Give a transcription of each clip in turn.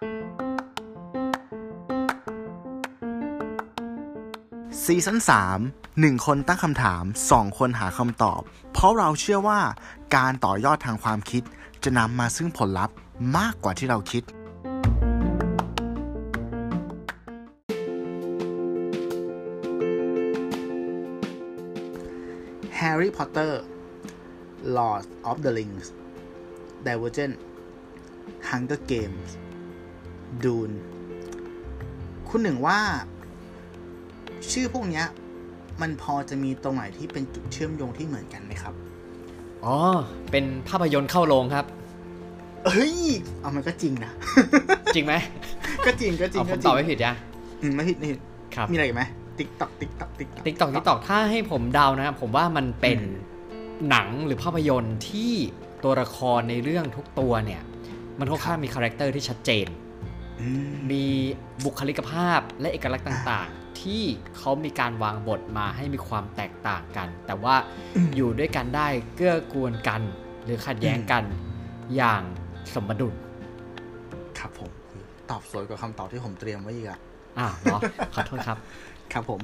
ซีซั่น3 1 คนตั้งคำถาม 2 คนหาคำตอบ เพราะเราเชื่อว่าการต่อยอดทางความคิด จะนำมาซึ่งผลลัพธ์มากกว่าที่เราคิด Harry Potter Lord of the Rings Divergent Hunger Games Dune คุณหนึ่งว่า ชื่อพวกเนี้ยมันพอจะมีตรงไหนที่เป็นจุดเชื่อมโยงที่เหมือนกันไหมครับ อ๋อ เป็นภาพยนตร์เข้าโรงครับ เฮ้ย เอามันก็จริงนะ จริงไหม ก็จริงก็จริงเอาผก็จริง ผมตอบไม่ผิดจ้ะอืมไม่ผิดไม่ผิดครับ มีอะไรอีกไหม tick tock tick tock tick tock tick tock tick tock ถ้าให้ผมเดานะครับผมว่ามันเป็นอืมหนังหรือภาพยนตร์ที่ตัวละครในเรื่องทุกตัวเนี่ย มันค่อนข้างมี character ที่ชัดเจนอื มมีบุคลิกภาพและเอกลักษณ์ต่างๆ ที่เขามีการวางบทมาให้มีความแตกต่างกัน แต่ว่าอยู่ด้วยกันได้เกื้อกูลกัน หรือขัดแย้งกันอย่างสมดุลครับผมตอบสวยกว่าคำตอบที่ผมเตรียมไว้อีกอะอ่าวเนาะขอโทษครับ ครับผม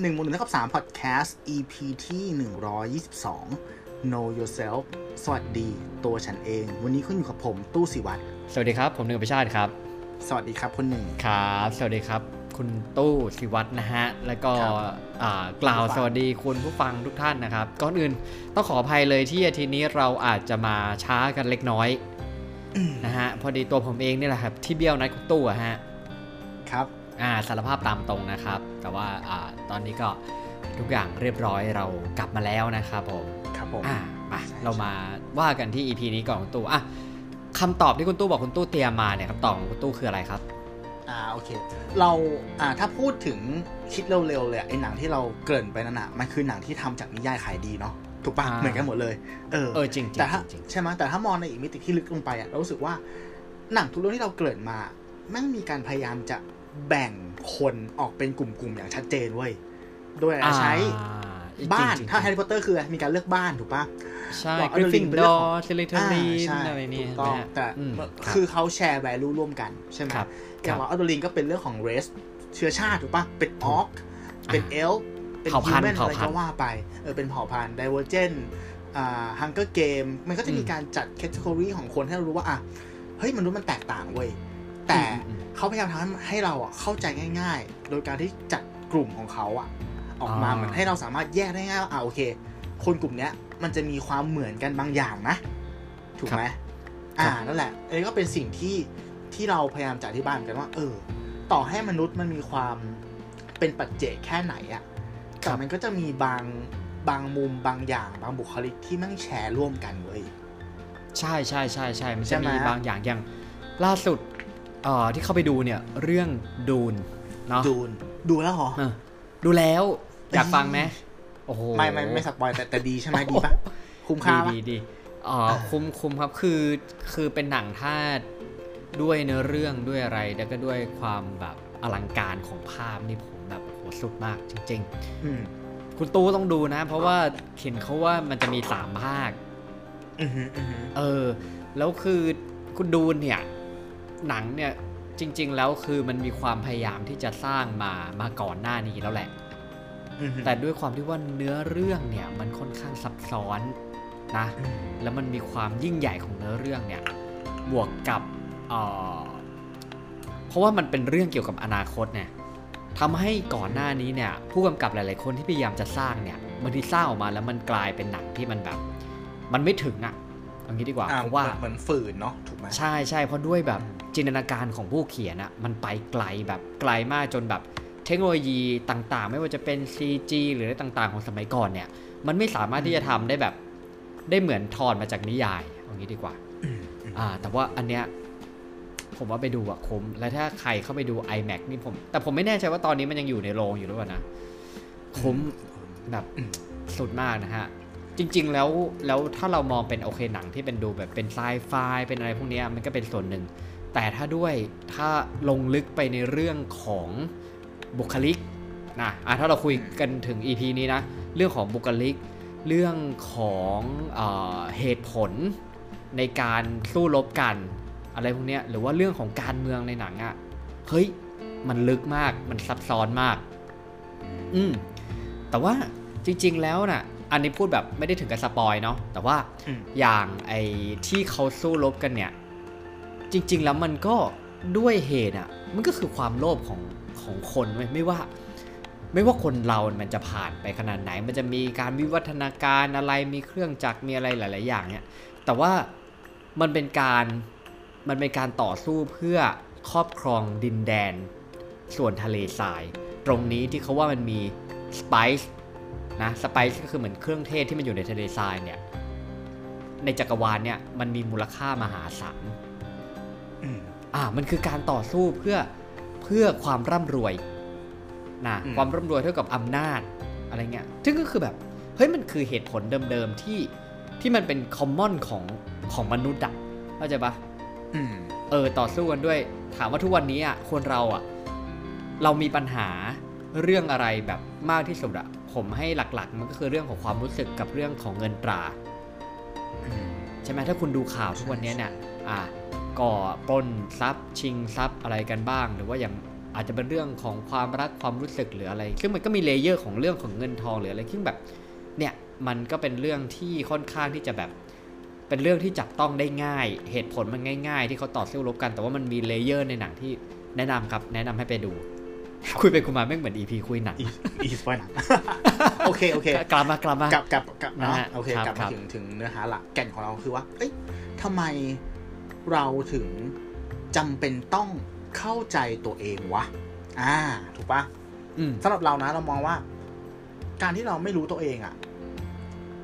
หนึ่งหมดหนึ่งเท่ากับสามพอดแคสต์ EP ที่หนึ่งร้อยยี่สิบสอง Know Yourself สวัสดี ตัวฉันเอง วันนี้คุณอยู่กับผม ตู้สิวัตรสวัสดีครับ ผมหนึ่งประชาติครับ สวัสดีครับคุณหนึ่งครับ สวัสดีครับ คุณตู้สิวัตรนะฮะ แล้วก็ครับอ่ากล่าวผู้ฟังสวัสดีคุณผู้ฟังทุกท่านนะครับ ก่อนอื่นต้องขออภัยเลยที่อาทิตย์นี้เราอาจจะมาช้ากันเล็กน้อยนะฮะ พอดีตัวผมเองนี่แหละครับ ที่เบี้ยวนัดคุณตู้อะฮะ ครับ อ่าสารภาพตามตรงนะครับ แต่ว่าอ่าตอนนี้ก็ทุกอย่างเรียบร้อยเรากลับมาแล้วนะครับผม ครับผม อ่ามาใช่เรามาว่ากันที่ EP นี้ก่อนคุณตู้อะ คำตอบที่คุณตู้บอกคุณตู้เตรียมมาเนี่ยคำตอบของคุณตู้คืออะไรครับ อ่าโอเค เราอ่าถ้าพูดถึงคิดเร็วๆเลยอะไอ้หนังที่เราเกริ่นไปนั่นน่ะมันคือหนังที่ทำจากนิยายขายดีเนาะถูกปะอ่าเหมือนกันหมดเลยเออเออจริงๆแต่ถ้าจริงๆใช่ไหมแต่ถ้ามองในอีกมิติที่ลึกลงไปอะเรารู้สึกว่าหนังทุกเรื่องที่เราเกริ่นมาแม่งมีการพยายามจะแบ่งคนออกเป็นกลุ่มๆอย่างชัดเจนเว้ยโดยอาจจะใช้อ่จริงๆ บ้านจริงๆถ้าแฮร์รี่พอตเตอร์คือมีการเลือกบ้านถูกปะใช่บอกกริฟฟินเป็นดเรื่อองของร์ซิลิทอรีนใช่อะไรนี่ถูกต้องนะฮะแต่อืมคือเขาแชร์ value ร่วมกันใช่ไหมครับอย่างครับว่าอัลโดลินก็เป็นเรื่องของ race เชื้อชาติถูกปะเป็นออกเป็นเอลเป็นเผ่าพันธุ์ human เผ่าอะไรพันก็ธุ์ว่าไปเออเป็นเผ่าพันธุ์ divergent อ่า hunger game มันก็จะมีอืมการจัด category ของคนให้เรารู้ว่าอะเฮ้ยมนุษย์มันแตกต่างเว้ยแต่อืมอืมเขาพยายามทำให้เราอะเข้าใจง่าย ๆ โดยการที่จัดกลุ่มของเขาอะ ออกมาอ่าเหมือนให้เราสามารถแยกได้ง่ายว่าอ่าโอเค คนกลุ่มเนี้ยมันจะมีความเหมือนกันบางอย่างนะ ถูกไหมอ่านั่นแหละอันนี้ก็เป็นสิ่งที่ที่เราพยายามจะอธิบายเหมือนกันว่า เออ ต่อให้มนุษย์มันมีความเป็นปัจเจกแค่ไหนอะแต่มันก็จะมีบางบางมุมบางอย่าง บางบุคลิกที่แมั่งแชร์ร่วมกันเว้ยใช่ใช่ใช่ใช่มันใช่จะไหมมีบางอย่างอย่างล่าสุดเอ่อที่เข้าไปดูเนี่ย เรื่องดูนเนาะดูนดูแล้วเหรอเออดูแล้ว อยากฟังไหมโอ้โหไม่ไม่ไม่สปอยแต่แต่ดีใช่ไหมดีปะคุ้มค่าดีปะดีดีเอ่อคุ้มคุ้มครับคือคือเป็นหนังถ้าด้วยเนื้อเรื่องด้วยอะไร แล้วก็ด้วยความแบบอลังการของภาพนี่ผมแบบโหสุดมากจริงอืมๆคุณตู้ต้องดูนะ เพราะว่าเห็นเขาว่ามันจะมีสามภาคอือหืออือหือเออ แล้วคือคุณดูเนี่ย หนังเนี่ยจริง ๆ แล้วคือมันมีความพยายามที่จะสร้างมามาก่อนหน้านี้แล้วแหละอือหือ แต่ด้วยความที่ว่าเนื้อเรื่องเนี่ยมันค่อนข้างซับซ้อนนะ แล้วมันมีความยิ่งใหญ่ของเนื้อเรื่องเนี่ย บวกกับเอ่อเพราะว่ามันเป็นเรื่องเกี่ยวกับอนาคตเนี่ยทำให้ก่อนหน้านี้เนี่ยผู้กำกับหลาย ๆ คนที่พยายามจะสร้างเนี่ยบางทีสร้างออกมาแล้วมันกลายเป็นหนังที่มันแบบ มันไม่ถึงอะ่ะเอางี้ดีกว่าอ่าเพราะว่าเหมือนฝืนเนาะถูกไหมใช่ใช่เพราะด้วยแบบจินตนาการของผู้เขียนอะมันไปไกลแบบไกลมากจนแบบ เทคโนโลยีต่างๆ ไม่ว่าจะเป็น CG หรืออะไรต่างๆ ของสมัยก่อนเนี่ย มันไม่สามารถที่จะทำได้แบบได้เหมือนทอนมาจากนิยายเอางี้ดีกว่าอืมอืมอ่า แต่ว่าอันเนี้ยผมว่าไปดูอะคุ้ม และถ้าใครเข้าไปดู iMac นี่ผม แต่ผมไม่แน่ใจว่าตอนนี้มันยังอยู่ในโรงอยู่หรือเปล่านะ คุ้มแบบอืมสุดมากนะฮะ จริง ๆ แล้วแล้วถ้าเรามองเป็นโอเคหนังที่เป็นดูแบบเป็นไซไฟเป็นอะไรพวกเนี้ยมันก็เป็นส่วนหนึ่ง แต่ถ้าด้วยถ้าลงลึกไปในเรื่องของ บุคลิกนะอะถ้าเราคุยกันถึง EP นี้นะ เรื่องของบุคลิก เรื่องของเออเหตุผลในการสู้รบกันอะไรพวกเนี้ยหรือว่าเรื่องของการเมืองในหนังอะ่ะเฮ้ยมันลึกมากมันซับซ้อนมาก อืมแต่ว่าจริง ๆ แล้วน่ะ อันนี้พูดแบบไม่ได้ถึงกับสปอยเนาะแต่ว่าอืมอย่างไอ้ที่เขาสู้รบกันเนี่ย จริง ๆ แล้วมันก็ด้วยเหตุอะ มันก็คือความโลภของ ของคนเว้ยไม่ว่า ไม่ว่าคนเรา มันจะผ่านไปขนาดไหน มันจะมีการวิวัฒนาการอะไรมีเครื่องจักรมีอะไรหลาย ๆ อย่างเนี่ยแต่ว่ามันเป็นการมันเป็นการต่อสู้เพื่อครอบครองดินแดน ส่วนทะเลทราย ตรงนี้ที่เขาว่ามันมีสไปซ์นะสไปซ์ก็คือเหมือนเครื่องเทศที่มันอยู่ในทะเลทรายเนี่ยในจักรวาลเนี่ยมันมีมูลค่ามหาศาลอืมอ่ามันคือการต่อสู้เพื่อ เพื่อความร่ำรวยนะอืมความร่ำรวยเท่ากับอำนาจอะไรเงี้ยซึ่งก็คือแบบเฮ้ยมันคือเหตุผลเดิมๆที่ที่มันเป็นคอมมอนของของมนุษย์อะเข้าใจปะอืมเออต่อสู้กันด้วย ถามว่าทุกวันนี้อะคนเราอะ เรามีปัญหาเรื่องอะไรแบบมากที่สุดอะผมให้หลักๆ มันก็คือเรื่องของความรู้สึกกับเรื่องของเงินตราอืมใช่ไหมถ้าคุณดูข่าวทุกวันนี้เนี่ยอ่า ก่อปล้นทรัพย์ ชิงทรัพย์อะไรกันบ้าง หรือว่าอย่างอาจจะเป็นเรื่องของความรักความรู้สึกหรืออะไร ซึ่งมันก็มี layer ของเรื่องของเงินทองหรืออะไรซึ่งแบบเนี่ยมันก็เป็นเรื่องที่ค่อนข้างที่จะแบบ เป็นเรื่องที่จับต้องได้ง่าย เหตุผลมันง่าย ๆ ที่เขาต่อสู้รบกัน แต่ว่ามันมี layer ในหนังที่แนะนำครับ แนะนำให้ไปดู คุยไปคุยมาแม่งเหมือน EP คุยหนัง EP spoil หนังโอเคโอเคกลับมากลับมากลับกลับกลับเนาะนะฮะโอเคครับกลับครัมาบถึงถึงเนื้อหาหลักแก่นของเราคือว่า เอ้ยทำไม เราถึงจำเป็นต้องเข้าใจตัวเองวะ อ่า ถูกปะอืมสำหรับเรานะ เรามองว่า การที่เราไม่รู้ตัวเองอะ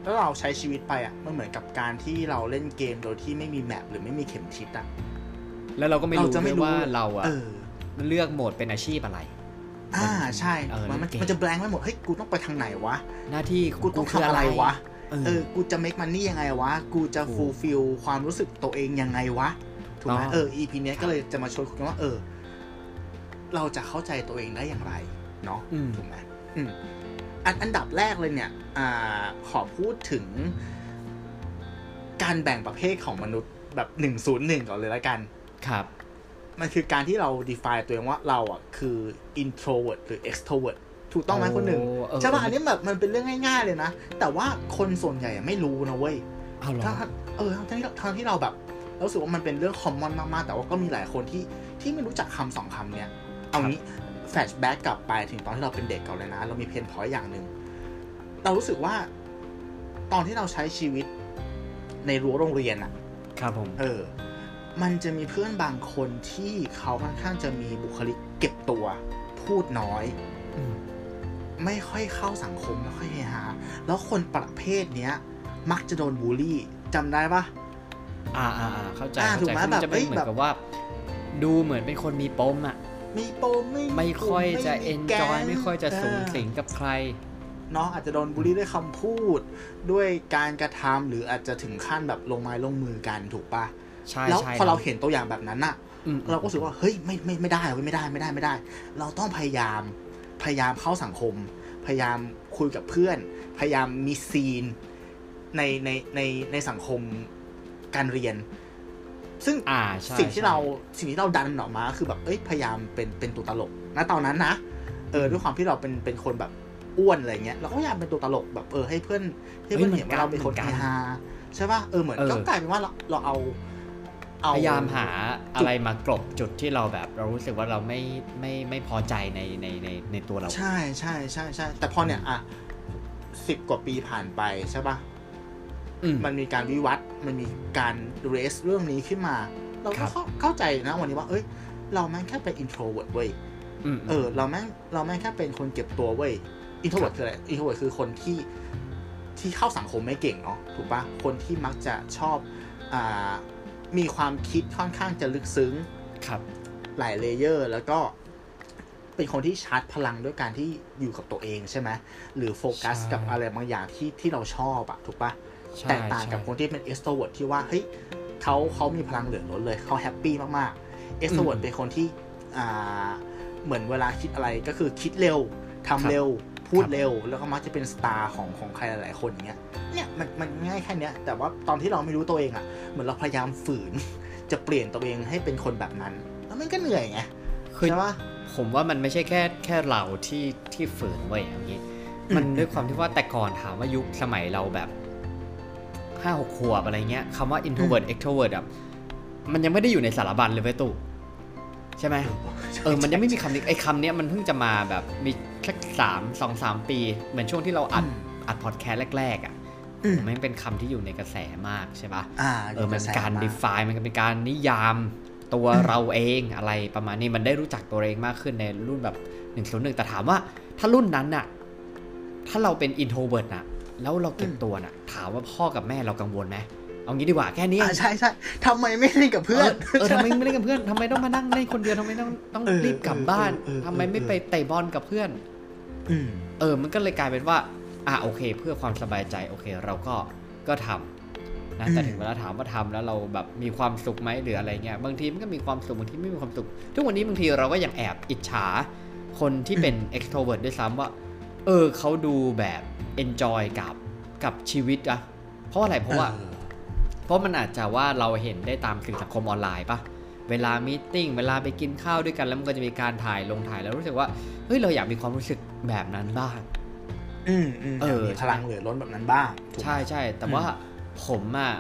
แล้วเราใช้ชีวิตไปอะมันเหมือนกับการที่เราเล่นเกมโดยที่ไม่มีแมปหรือไม่มีเข็มทิศอะแล้วเราก็ไม่รู้จะด้วยว่าเราอะเออเลือกโหมดเป็นอาชีพอะไรอ่าใช่เออมันมันเล่นเกมมันจะแบงค์ไปหมด เฮ้ย กูต้องไปทางไหนวะ หน้าที่ของกูต้องคืทำอะไรวะ เอเอออ กูจะ make money ยังไงวะ กูจะถูก fulfill ความรู้สึกตัวเองยังไงวะ ถูกไหมต้องเออ EP เนี้ยก็เลยจะมาชวนคุยกันว่า เออ เราจะเข้าใจตัวเองได้อย่างไร เนาะอืมถูกไหมอืมอันอันดับแรกเลยเนี่ย อ่า ขอพูดถึง การแบ่งประเภทของมนุษย์แบบหนึ่งศูนย์หนึ่งก่อนเลยละกัน ครับ มันคือการที่เรา define ตัวเองว่าเราอะคือ introvert หรือ extrovert ถูกต้องไหมคนหนึ่งโเออใช่ป่ะอันนี้แบบมันเป็นเรื่องง่าย ๆ เลยนะ แต่ว่าคนส่วนใหญ่อะไม่รู้นะเว้ยเอาเหรอถ้าเออทั้งที่ทั้งที่เราแบบเรารู้สึกว่ามันเป็นเรื่อง common มากๆ แต่ว่าก็มีหลายคนที่ที่ไม่รู้จักคำสองคำเนี้ยเอางี้ flashback กลับไปถึงตอนที่เราเป็นเด็กก่อนเลยนะ เรามี pain point อย่างหนึ่งเรารู้สึกว่าตอนที่เราใช้ชีวิตในรั้วโรงเรียนอะครับผม เออ มันจะมีเพื่อนบางคนที่เขาค่อนข้างจะมีบุคลิกเก็บตัว พูดน้อยอืม ไม่ค่อยเข้าสังคมไม่ค่อยเฮฮาแล้วคนประเภทเนี้ย มักจะโดนบูลลี่จำได้ปะอ่าอ่าอ่าเข้าใจอ่าเข้าถูกใจไหมคือมันจะแบบเป็นเอ้ยเหมือแบนบกับว่า ดูเหมือนเป็นคนมีปมอะมีโปมไม่มีไม่ค่อยจะกลุ่เอนแก๊จอยไม่ค่อยจะสูงเออสิงกับใครเนาะอาจจะโดนบูลลี่ด้วยคำพูด ด้วยการกระทำหรืออาจจะถึงขั้นแบบลงไม้ลงมือกันถูกปะใช่แล้วใช่พอเราเห็นตัวอย่างแบบนั้นน่ะอืมเราก็รู้สึกว่าเฮ้ยไม่ไม่ไม่ได้เว้ยไม่ได้ไม่ได้ไม่ได้ เราต้องพยายาม พยายามเข้าสังคม พยายามคุยกับเพื่อน พยายามมีซีนในในในในสังคมการเรียน ซึ่งอ่าใช่สิ่งที่ใช่เราสิ่งที่เราดันออกมาคือแบบเอ้ยพยายามเป็นเป็นตัวตลกนะตอนนั้นนะเออด้วยความที่เราเป็นเป็นคนแบบอ้วนอะไรเงี้ยเราก็พยายามเป็นตัวตลกแบบเออให้เพื่อนให้เพื่อนเห็นว่าเราเป็นคนเฮฮาใช่ป่ะเออเหมือนก็กลายเป็นว่าเราเราเอาเอา พยายามหาอะไรมากลบจุดที่เราแบบ เรารู้สึกว่าเราไม่ไม่ไม่พอใจในในในในตัวเรา ใช่ใช่ใช่ใช่แต่พอเนี่ยอะสิบกว่าปีผ่านไปใช่ป่ะอืมมันมีการวิวัฒน์มันมีการเรสเรื่องนี้ขึ้นมา เราก็ครับเข้าเข้าใจนะวันนี้ว่า เอ้ย เราแม่งแค่เป็น introvert เว้ยอืมเออ เราแม่งเราแม่งแค่เป็นคนเก็บตัวเว้ย introvert คืออะไร introvert คือคนที่ที่เข้าสังคมไม่เก่งเนาะถูกปะคนที่มักจะชอบอ่า มีความคิดค่อนข้างจะลึกซึ้งครับ หลาย layer แล้วก็เป็นคนที่ชาร์จพลังด้วยการที่อยู่กับตัวเองใช่ไหมหรือโฟกัสใช่กับอะไรบางอย่างที่ที่เราชอบอะถูกปะใช่แตกต่างกับใช่คนที่เป็น extrovert ที่ว่าเฮ้ยเขาเขามีพลังเหลือล้นเลยเขาแฮปปี้มากๆ extrovert อืมเป็นคนที่อ่าเหมือนเวลาคิดอะไรก็คือคิดเร็วทำครับเร็ว พูดครับเร็ว แล้วก็มักจะเป็นสตาร์ของของใครหลายๆคนอย่างเงี้ยเนี่ยมันมันง่ายแค่เนี้ย แต่ว่าตอนที่เราไม่รู้ตัวเองอะเหมือนเราพยายามฝืน จะเปลี่ยนตัวเองให้เป็นคนแบบนั้น แล้วมันก็เหนื่อยไงคือใช่ปะผมว่ามันไม่ใช่แค่แค่เราที่ที่ฝืนเว้ยอย่างนี้ มันอืมด้วยความที่ว่าแต่ก่อนถามว่ายุคสมัยเราแบบห้าหกขวบอะไรเงี้ยคำว่า introvert extrovert อะมันยังไม่ได้อยู่ในสารบัญเลยเว้ยตู่ ใช่ไหมเออมันยังไม่มีคำนี้ไอ้คำเนี้ยมันเพิ่งจะมาแบบมีแค่สามสองสามปี เหมือนช่วงที่เราอัดอืมอัดพอดแคสต์แรกๆอะอืมมันเป็นคำที่อยู่ในกระแสมากใช่ปะอ่าเออมันเป็นการยู่บแส define มันเป็นการนิยามตัวอืมเราเองอะไรประมาณนี้มันได้รู้จักตัวเองมากขึ้นในรุ่นแบบ1นึ่งหนึ่งแต่ถามว่าถ้ารุ่นนั้นน่ะถ้าเราเป็น introvert น่ะแล้วเราเก็บตัวน่ะถามว่าพ่อกับแม่เรากังวลไหม เอางี้ดีกว่าแค่นี้อ่าใช่ใช่ทำไมไม่เล่นกับเพื่อนเออทำไมไม่เล่นกับเพื่อนทำไมต้องมานั่งเล่นคนเดียวทำไมต้องต้องเออรีบกลับบ้านเออเออทำไมไม่ไปเตะบอลกับเพื่อนอืมเออ มันก็เลยกลายเป็นว่า อะโอเค เพื่อความสบายใจโอเค เราก็ก็ทำนะแต่อืมถึงเวลาถามว่าทำแล้วเราแบบมีความสุขไหมหรืออะไรเงี้ยบางทีมันก็มีความสุขบางทีไม่มีความสุข ทุกวันนี้บางทีเราก็ยังแอบอิจฉาคนที่เป็น extrovert ด้วยซ้ำว่า เออเขาดูแบบ enjoy กับกับชีวิตอะเพราะอะไรเพราะว่าออ เพราะมันอาจจะว่าเราเห็นได้ตามสื่อสังคมออนไลน์ปะเวลามีตติ้งเวลาไปกินข้าวด้วยกันแล้วมันก็จะมีการถ่ายลงถ่ายแล้วรู้สึกว่าเฮ้ยเราอยากมีความรู้สึกแบบนั้นบ้างอืมอืมเออมีพลังเหลือล้นแบบนั้นบ้างถูกไหมใช่ใช่แต่ว่าผมอะ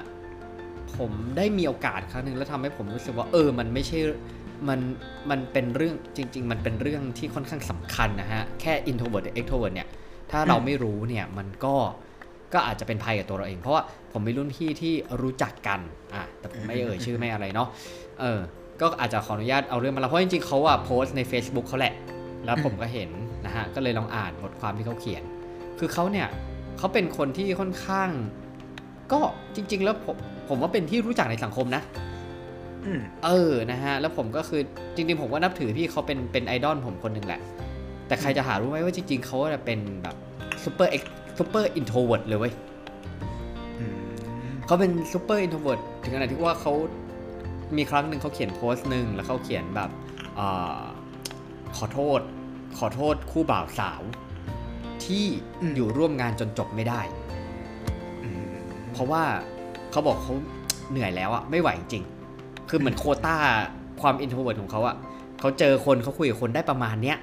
ผมได้มีโอกาสครั้งหนึ่งแล้วทำให้ผมรู้สึกว่า เออ มันไม่ใช่มันมันเป็นเรื่องจริง ๆ มันเป็นเรื่องที่ค่อนข้างสำคัญนะฮะ แค่ introvert หรือ extrovert เนี่ย ถ้าเราไม่รู้เนี่ยมันก็ ก็อาจจะเป็นภัยกับตัวเราเอง เพราะว่าผมมีรุ่นพี่ที่รู้จักกันอะแต่ผมไม่เอ่ยชื่อไม่อะไรเนาะเออก็อาจจะขออนุญาตเอาเรื่องมาแล้วเพราะจริงๆเขาอะโพสต์ใน Facebook เขาแหละ แล้วผมก็เห็นนะฮะก็เลยลองอ่านบทความที่เขาเขียน คือเขาเนี่ยเขาเป็นคนที่ค่อนข้าง ก็จริง ๆ แล้วผมผมว่าเป็นที่รู้จักในสังคมนะอืมเออนะฮะแล้วผมก็คือจริง ๆ ผมก็นับถือพี่เขาเป็นเป็นไอดอลผมคนหนึ่งแหละ แต่ใครจะหารู้ไหมว่าจริง ๆเขาจะเป็นแบบ super ex super introvert เลยเว้ยอืมเขาเป็น super introvert ถึงขนาดที่ว่าเขามีครั้งหนึ่งเขาเขียนโพสต์หนึ่งแล้วเขาเขียนแบบอาขอโทษ ขอโทษคู่บ่าวสาว ที่อยู่ร่วมงานจนจบไม่ได้อืมเพราะว่าเขาบอกเขาเหนื่อยแล้วอะไม่ไหวจริงๆคือเหมือนโควต้าความ introvert ของเขาอะเขาเจอคนเขาคุยกับคนได้ประมาณเนี้ย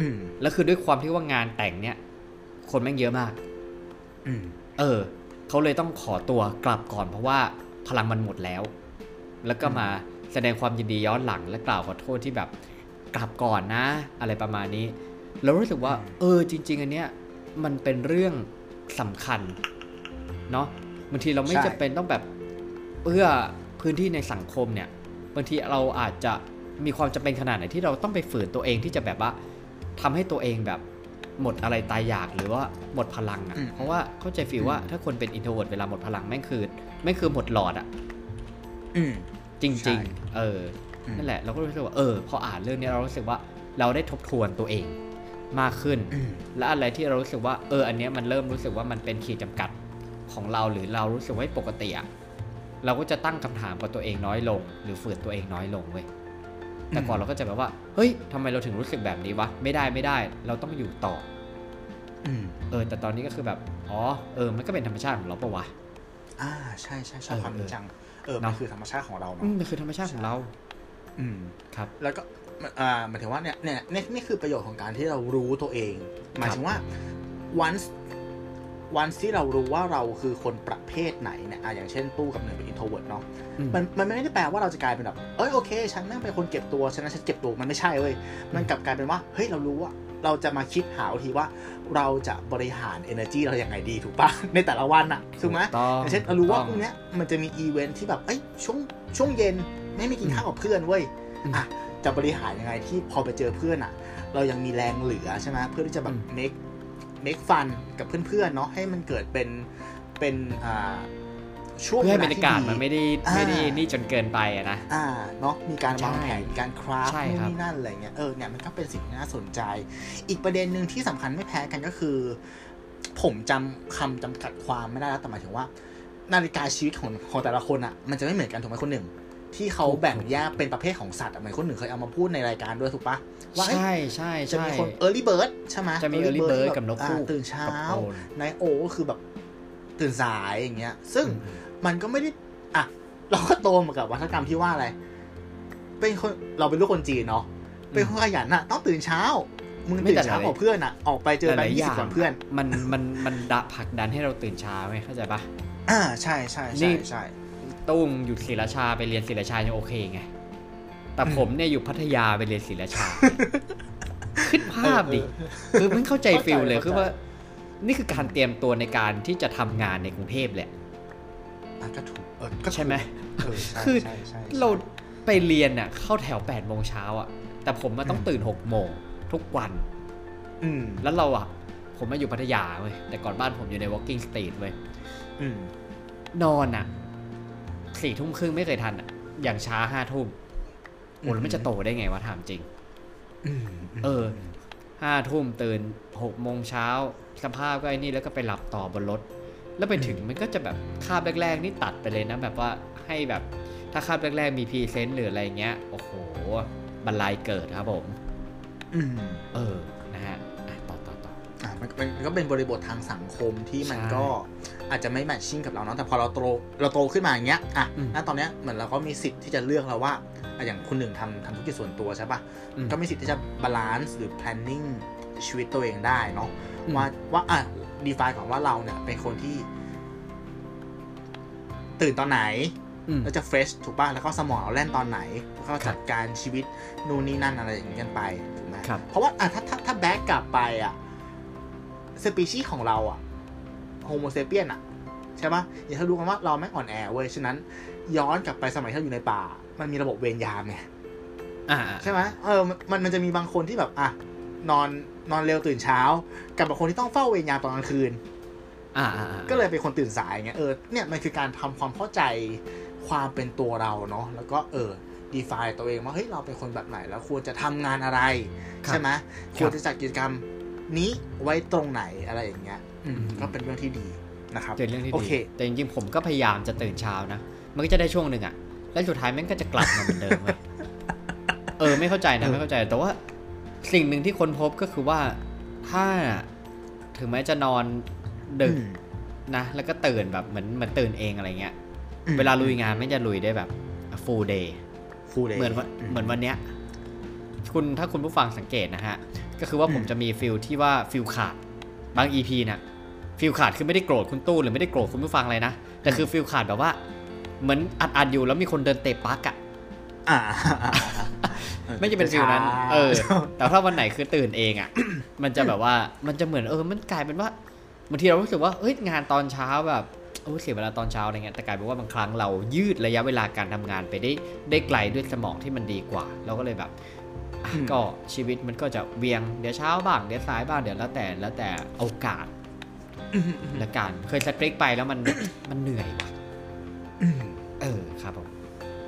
อืมแล้วคือด้วยความที่ว่างานแต่งเนี้ย คนแม่งเยอะมากอืมเออ เขาเลยต้องขอตัวกลับก่อนเพราะว่าพลังมันหมดแล้ว แล้วก็มาแสดงความยินดีย้อนหลังและกล่าวขอโทษที่แบบกลับก่อนนะ อะไรประมาณนี้ แล้วรู้สึกว่า เออ จริง ๆ อันเนี้ยมันเป็นเรื่องสำคัญ เนาะบางทีเราไม่จำเป็นต้องแบบเอื้อพื้นที่ในสังคมเนี่ยบางทีเราอาจจะมีความจำเป็นขนาดไหนที่เราต้องไปฝืนตัวเองที่จะแบบว่าทำให้ตัวเองแบบ หมดอะไรตายอยากหรือว่าหมดพลังอะ่ะอืมเพราะว่าเข้าใจ feel ว่าถ้าคนเป็น introvert เวลาหมดพลังแม่งคือแม่งคือหมดหลอดอะ่ะอืมจใช่ริงๆเอออมนั่นแหละ เราก็รู้สึกว่าเออพออ่านเรื่องนี้เรารู้สึกว่าเราได้ทบทวนตัวเองมากขึ้นอืมและอะไรที่เรารู้สึกว่าเออ อันเนี้ยมันเริ่มรู้สึกว่ามันเป็นขีดจำกัดของเราหรือเรารู้สึกว่าปกติอะเราก็จะตั้งคำถามกับตัวเองน้อยลง หรือฝืนตัวเองน้อยลงเว้ย แต่ก่อนเราก็จะแบบว่า เฮ้ยทำไมเราถึงรู้สึกแบบนี้วะ ไม่ได้ไม่ได้ เราต้องอยู่ต่ออืมเออ แต่ตอนนี้ก็คือแบบ อ๋อ เออ มันก็เป็นธรรมชาติของเราปะวะ อ่า ใช่ใช่ใช่เออความจริงจัง เออเนมันอะคือธรรมชาติของเราอืเนาะมมันคือธรรมชาติของเรา อืม ครับ แล้วก็ อ่าหมายถึงว่าเนี่ย เนี่ย นี่นี่คือประโยชน์ของการที่เรารู้ตัวเอง หมายถึงว่า once once ที่เรารู้ว่าเราคือคนประเภทไหนเนี่ยอะอย่างเช่นตู้กับหนึ่งเป็น introvert เนาะอืมมันมันไม่ได้แปลว่าเราจะกลายเป็นแบบเอ้ยโอเค ฉันแม่งเป็นคนเก็บตัวฉะนั้นฉันเก็บตัวมันไม่ใช่เว้ยมันกลับกลายเป็นว่าเฮ้ยเรารู้ว่าเราจะมาคิดหาวิธีว่าเราจะบริหาร energy เราอย่างไงดีถูกปะในแต่ละวันอะถูกไหมต้องอย่างเช่นเรารู้ว่าต้องพรุ่งเนี้ยมันจะมีอีเวนท์ที่แบบเอ้ยช่วงช่วงเย็นไม่ไม่กินข้าวกับเพื่อนเว้ยอืมอะจะบริหารยังไงที่พอไปเจอเพื่อนอะเรายังมีแรงเหลือใช่ไหมเพื่อที่จะแบบ อืม make make fun กับเพื่อนๆเนาะให้มันเกิดเป็นเป็นอ่าช่วงเพื่อให้เวลาบรรยากาศที่ดีมันไม่ได้อ่าไม่ได้นี่จนเกินไปอะนะอ่าเนาะมีการวางใช่แผนมีการคราฟใช่นู่นครับนี่นั่นอะไรเงี้ยเออเนี่ยมันก็เป็นสิ่งที่น่าสนใจ อีกประเด็นหนึ่งที่สำคัญไม่แพ้กันก็คือ ผมจำคำจำกัดความไม่ได้แล้วแต่หมายถึงว่า นาฬิกาชีวิตของของแต่ละคนอะ่ะมันจะไม่เหมือนกันถูกไหมคนหนึ่ง ที่เขาแบ่งแยกเป็นประเภทของสัตว์อะเหมือนคนหนึ่งเคยเอามาพูดในรายการด้วยถูกปะ ว่าเอ้ยใช่ใช่จะใช่มีคน early bird ใช่ไหมจะมี early bird ที่กับนกคู่อ่าตื่นเช้ากับโอนนายโอก็คือแบบตื่นสายอย่างเงี้ย ซึ่งมันก็ไม่ได้อะเราก็โตมากับวัฒนธรรมที่ว่าอะไร เป็นคนเราเป็นลูกคนจีนเนาะเป็นคนขยันน่ะต้องตื่นเช้ามึงไม่ตื่นแต่เช้าหลายกว่าเพื่อนอะออกไปเจอหแบงลายค์ๆยี่อสิย่าบงกว่าเพื่อน มันมันมันดะผลักดันให้เราตื่นเช้าไหมเข้าใจปะอ่าใช่ใช่นี่ใช่ใช่ตุ้งอยู่ศรีราชาไปเรียนศรีราชายังโอเคไง แต่ผมเนี่ยอยู่พัทยาไปเรียนศรีราชาคิดภาพดิคือไม่เข้าใจฟิลเลยคือว่า นี่คือการเตรียมตัวในการที่จะทำงานในกรุงเทพแหละอะก็ถูกเออก็ถูกใช่ไหมเออใช่คือใช่ใช่เราไปเรียนน่ะ เข้าแถว8ปดโมงเช้าอะ แต่ผมมาต้องตื่น6กโมงทุกวัน อืมแล้วเราอะ ผมมาอยู่พัทยาเว้ยแต่ก่อนบ้านผมอยู่ใน walking street เว้ยอืมนอนอะสี่ทุ่มครึ่งไม่เคยทันอะ อย่างช้าห้าทุ่มโอ้แล้วมันจะโตได้ไงวะถามจริงอืมเออห้าทุ่มตื่นหกโมงเช้าสภาพก็ไอ้นี่แล้วก็ไปหลับต่อบนรถ แล้วไปถึงมันก็จะแบบคาบแรก ๆ นี่ตัดไปเลยนะแบบว่าให้แบบถ้าคาบแรก ๆ มี present หรืออะไรเงี้ย โอ้โหบรรลัยเกิดครับผมอืมเออนะฮะอะต่ อต่อต่ออ่ามันมันมันก็เป็นบริบททางสังคมที่มันใช่ก็อาจจะไม่ matching กับเราเนาะแต่พอเราโตเราโตขึ้นมาอย่างเงี้ยอะอืมณตอนเนี้ยเหมือนเราก็มีสิทธิ์ที่จะเลือกแล้วว่าอะอย่างคุณหนึ่งทำทำธุรกิจส่วนตัวใช่ปะอืมก็มีสิทธิ์ที่จะ balance หรือ planning ชีวิตตัวเองได้เนาะอืมว่าว่าอะ define ก่อนว่าเราเนี่ยเป็นคนที่ ตื่นตอนไหนอืมแล้วจะ fresh ถูกป่ะแล้วก็สมองเราแล่นตอนไหนแล้วก็ครัจับดการชีวิตนู่นนี่นั่นอะไรอย่างนี้กันไปถูกไหมครับเพราะว่าอะถ้าถ้าถ้า back กลับไปอะ สปีชีส์ของเราอะโฮโมเซเปียนอะใช่ป่ะอย่าให้รู้กันว่าเราแม่งอ่อนแอเว้ย ฉะนั้น ย้อนกลับไปสมัยที่เราอยู่ในป่า มันมีระบบเวรยามไงอ่าใช่ไหมเออมันมันจะมีบางคนที่แบบอะนอนนอนเร็วตื่นเช้า กับบางคนที่ต้องเฝ้าเวรยามตอนกลางคืนอ่าอ่าอ่าก็เลยเป็นคนตื่นสายไงเออเนี่ยมันคือการทำความเข้าใจความเป็นตัวเราเนาะแล้วก็เออ define ตัวเองว่าเฮ้ยเราเป็นคนแบบไหนแล้วควรจะทำงานอะไรครับใช่ไหมครับควรจะจัดกิจกรรม นี้ไว้ตรงไหนอะไรอย่างเงี้ยอืมอืมก็เป็นเรื่องที่ดีนะครับเป็นเรื่องที่โอดีเคแต่จริงๆผมก็พยายามจะตื่นเช้านะ มันก็จะได้ช่วงหนึ่งอะแล้วสุดท้ายแม่งก็จะกลับมาเหมือนเดิมเว้ยเออไม่เข้าใจนะไม่เข้าใจ แต่ว่าสิ่งหนึ่งที่คนพบก็คือว่าถ้าถึงแม้จะนอนดึกอืมนะ แล้วก็ตื่นแบบเหมือนเหมือนตื่นเองอะไรเงี้ยอืมเวลาลุยงานไม่จะลุยได้แบบ full day full day เหมือนวันเหมือนวันเนี้ย คุณถ้าคุณผู้ฟังสังเกตนะฮะ ก็คือว่าผมจะมี feel ที่ว่าฟิวส์ขาดบาง EP น่ะฟิวส์ขาดคือไม่ได้โกรธคุณตู้หรือไม่ได้โกรธคุณผู้ฟังอะไรนะ แต่คือฟิวส์ขาดแบบว่า เหมือนอัดอัดๆอยู่แล้วมีคนเดินเตะปลั๊กอะอ่ามันจะเป็น feel นั้น เออ แต่ถ้าวันไหนคือตื่นเองอะมันจะแบบว่ามันจะเหมือนเออมันกลายเป็นว่าบางทีเรารู้สึกว่าเอ้ยงานตอนเช้าแบบโอ้ยเสียเวลาตอนเช้าอะไรเงี้ยแต่กลายเป็นว่าบางครั้งเรายืดระยะเวลาการทำงานไปได้ได้ไกลด้วยสมองที่มันดีกว่า เราก็เลยแบบอะอืม ก็ชีวิตมันก็จะเวียงเดี๋ยวเช้าบ้างเดี๋ยวสายบ้างเดี๋ยวแล้วแต่แล้วแต่โอกาสอืมอืมอืมละกันเคยสตริกไปแล้วมันมันเหนื่อยว่ะอืมเออครับผม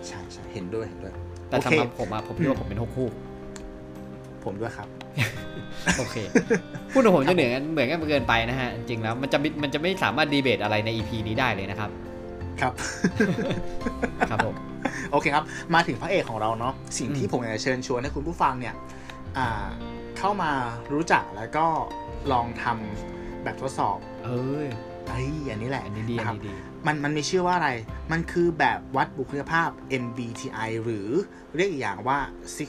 ใช่ใช่เห็นด้วยเห็นด้วย แต่โอเคสำหรับผมอะผมคิดว่าผมเป็นหกคู่ ผมด้วยครับ โอเค พูดถึงผมจะเหนือกันเหมือนกันเกินไปนะฮะ จริงๆแล้วมันจะไม่มันจะไม่สามารถดีเบตอะไรใน EP นี้ได้เลยนะครับ ครับ ครับผมโอเคครับ มาถึงพระเอกของเราเนาะสิ่งที่อืมผมอยากจะเชิญชวนให้คุณผู้ฟังเนี่ยอ่าเข้ามารู้จักแล้วก็ลองทำแบบทดสอบ เอ้ยเฮ้ยอันนี้แหละอันนี้ดีนะอัคนรับนี้ดีมันมันมีชื่อว่าอะไร มันคือแบบวัดบุคลิกภาพ MBTI หรือเรียกอีกอย่างว่า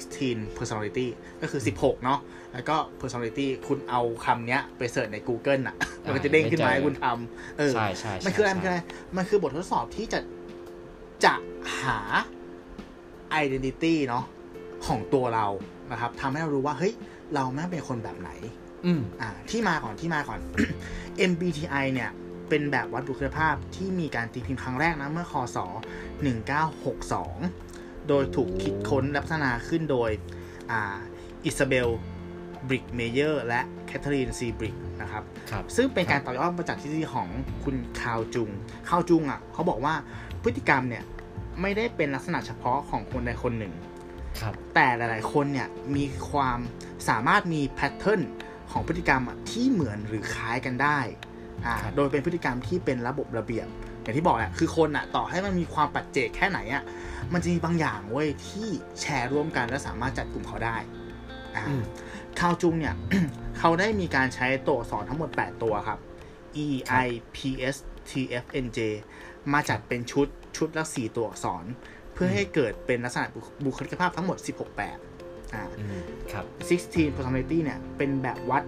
16 personality ก็คือ 16 เนาะ แล้วก็ personality คุณเอาคำเนี้ยไปเสิร์ชใน Google อะ มันก็จะเด้งขึ้นมาให้คุณทำเออ ใช่ใช่ใช่มันคืออะไร มันคือใช่อะไร มันคือบททดสอบที่จะ จะหา identity เนาะของตัวเรานะครับทำให้เรารู้ว่า เฮ้ย เราแม่งเป็นคนแบบไหน อืมอ่า ที่มาก่อนที่มาก่อน MBTI เนี่ยเป็นแบบวัดบุคลิกภาพที่มีการตีพิมพ์ครั้งแรกนะเมื่อคศ 1962 โดยถูกคิดค้นและพัฒนาขึ้นโดยอ่าอิซาเบลบริกส์ไมเยอร์สและแคทเธอรีนซีบริกส์นะครับครับซึ่งเป็นการต่อยอดมาจากทฤษฎีของคุณคาร์ลจุงคาร์ลจุงอะเขาบอกว่า พฤติกรรมเนี่ยไม่ได้เป็นลักษณะเฉพาะของคนใดคนหนึ่ง ครับ แต่หลาย ๆ คนเนี่ยมีความสามารถมี pattern ของพฤติกรรมอะที่เหมือนหรือคล้ายกันได้อ่าครับโดยเป็นพฤติกรรมที่เป็นระบบระเบียบ อย่างที่บอกแหละคือคนอะต่อให้มันมีความปัจเจกแค่ไหนอะมันจะมีบางอย่างเว้ยที่แชร์ร่วมกันและสามารถจัดกลุ่มเขาได้อ่าอืมคาวจุงเนี่ยเขาได้มีการใช้ตัวอักษรทั้งหมด 8 ตัวครับ E I P S T F N J มาจัดเป็นชุดชุดละสี่ตัวอักษร เพื่อให้เกิดเป็นลักษณะบุคลิกภาพทั้งหมด 16 แบบอ่าอืมครับ16 personality เนี่ยเป็นแบบวัด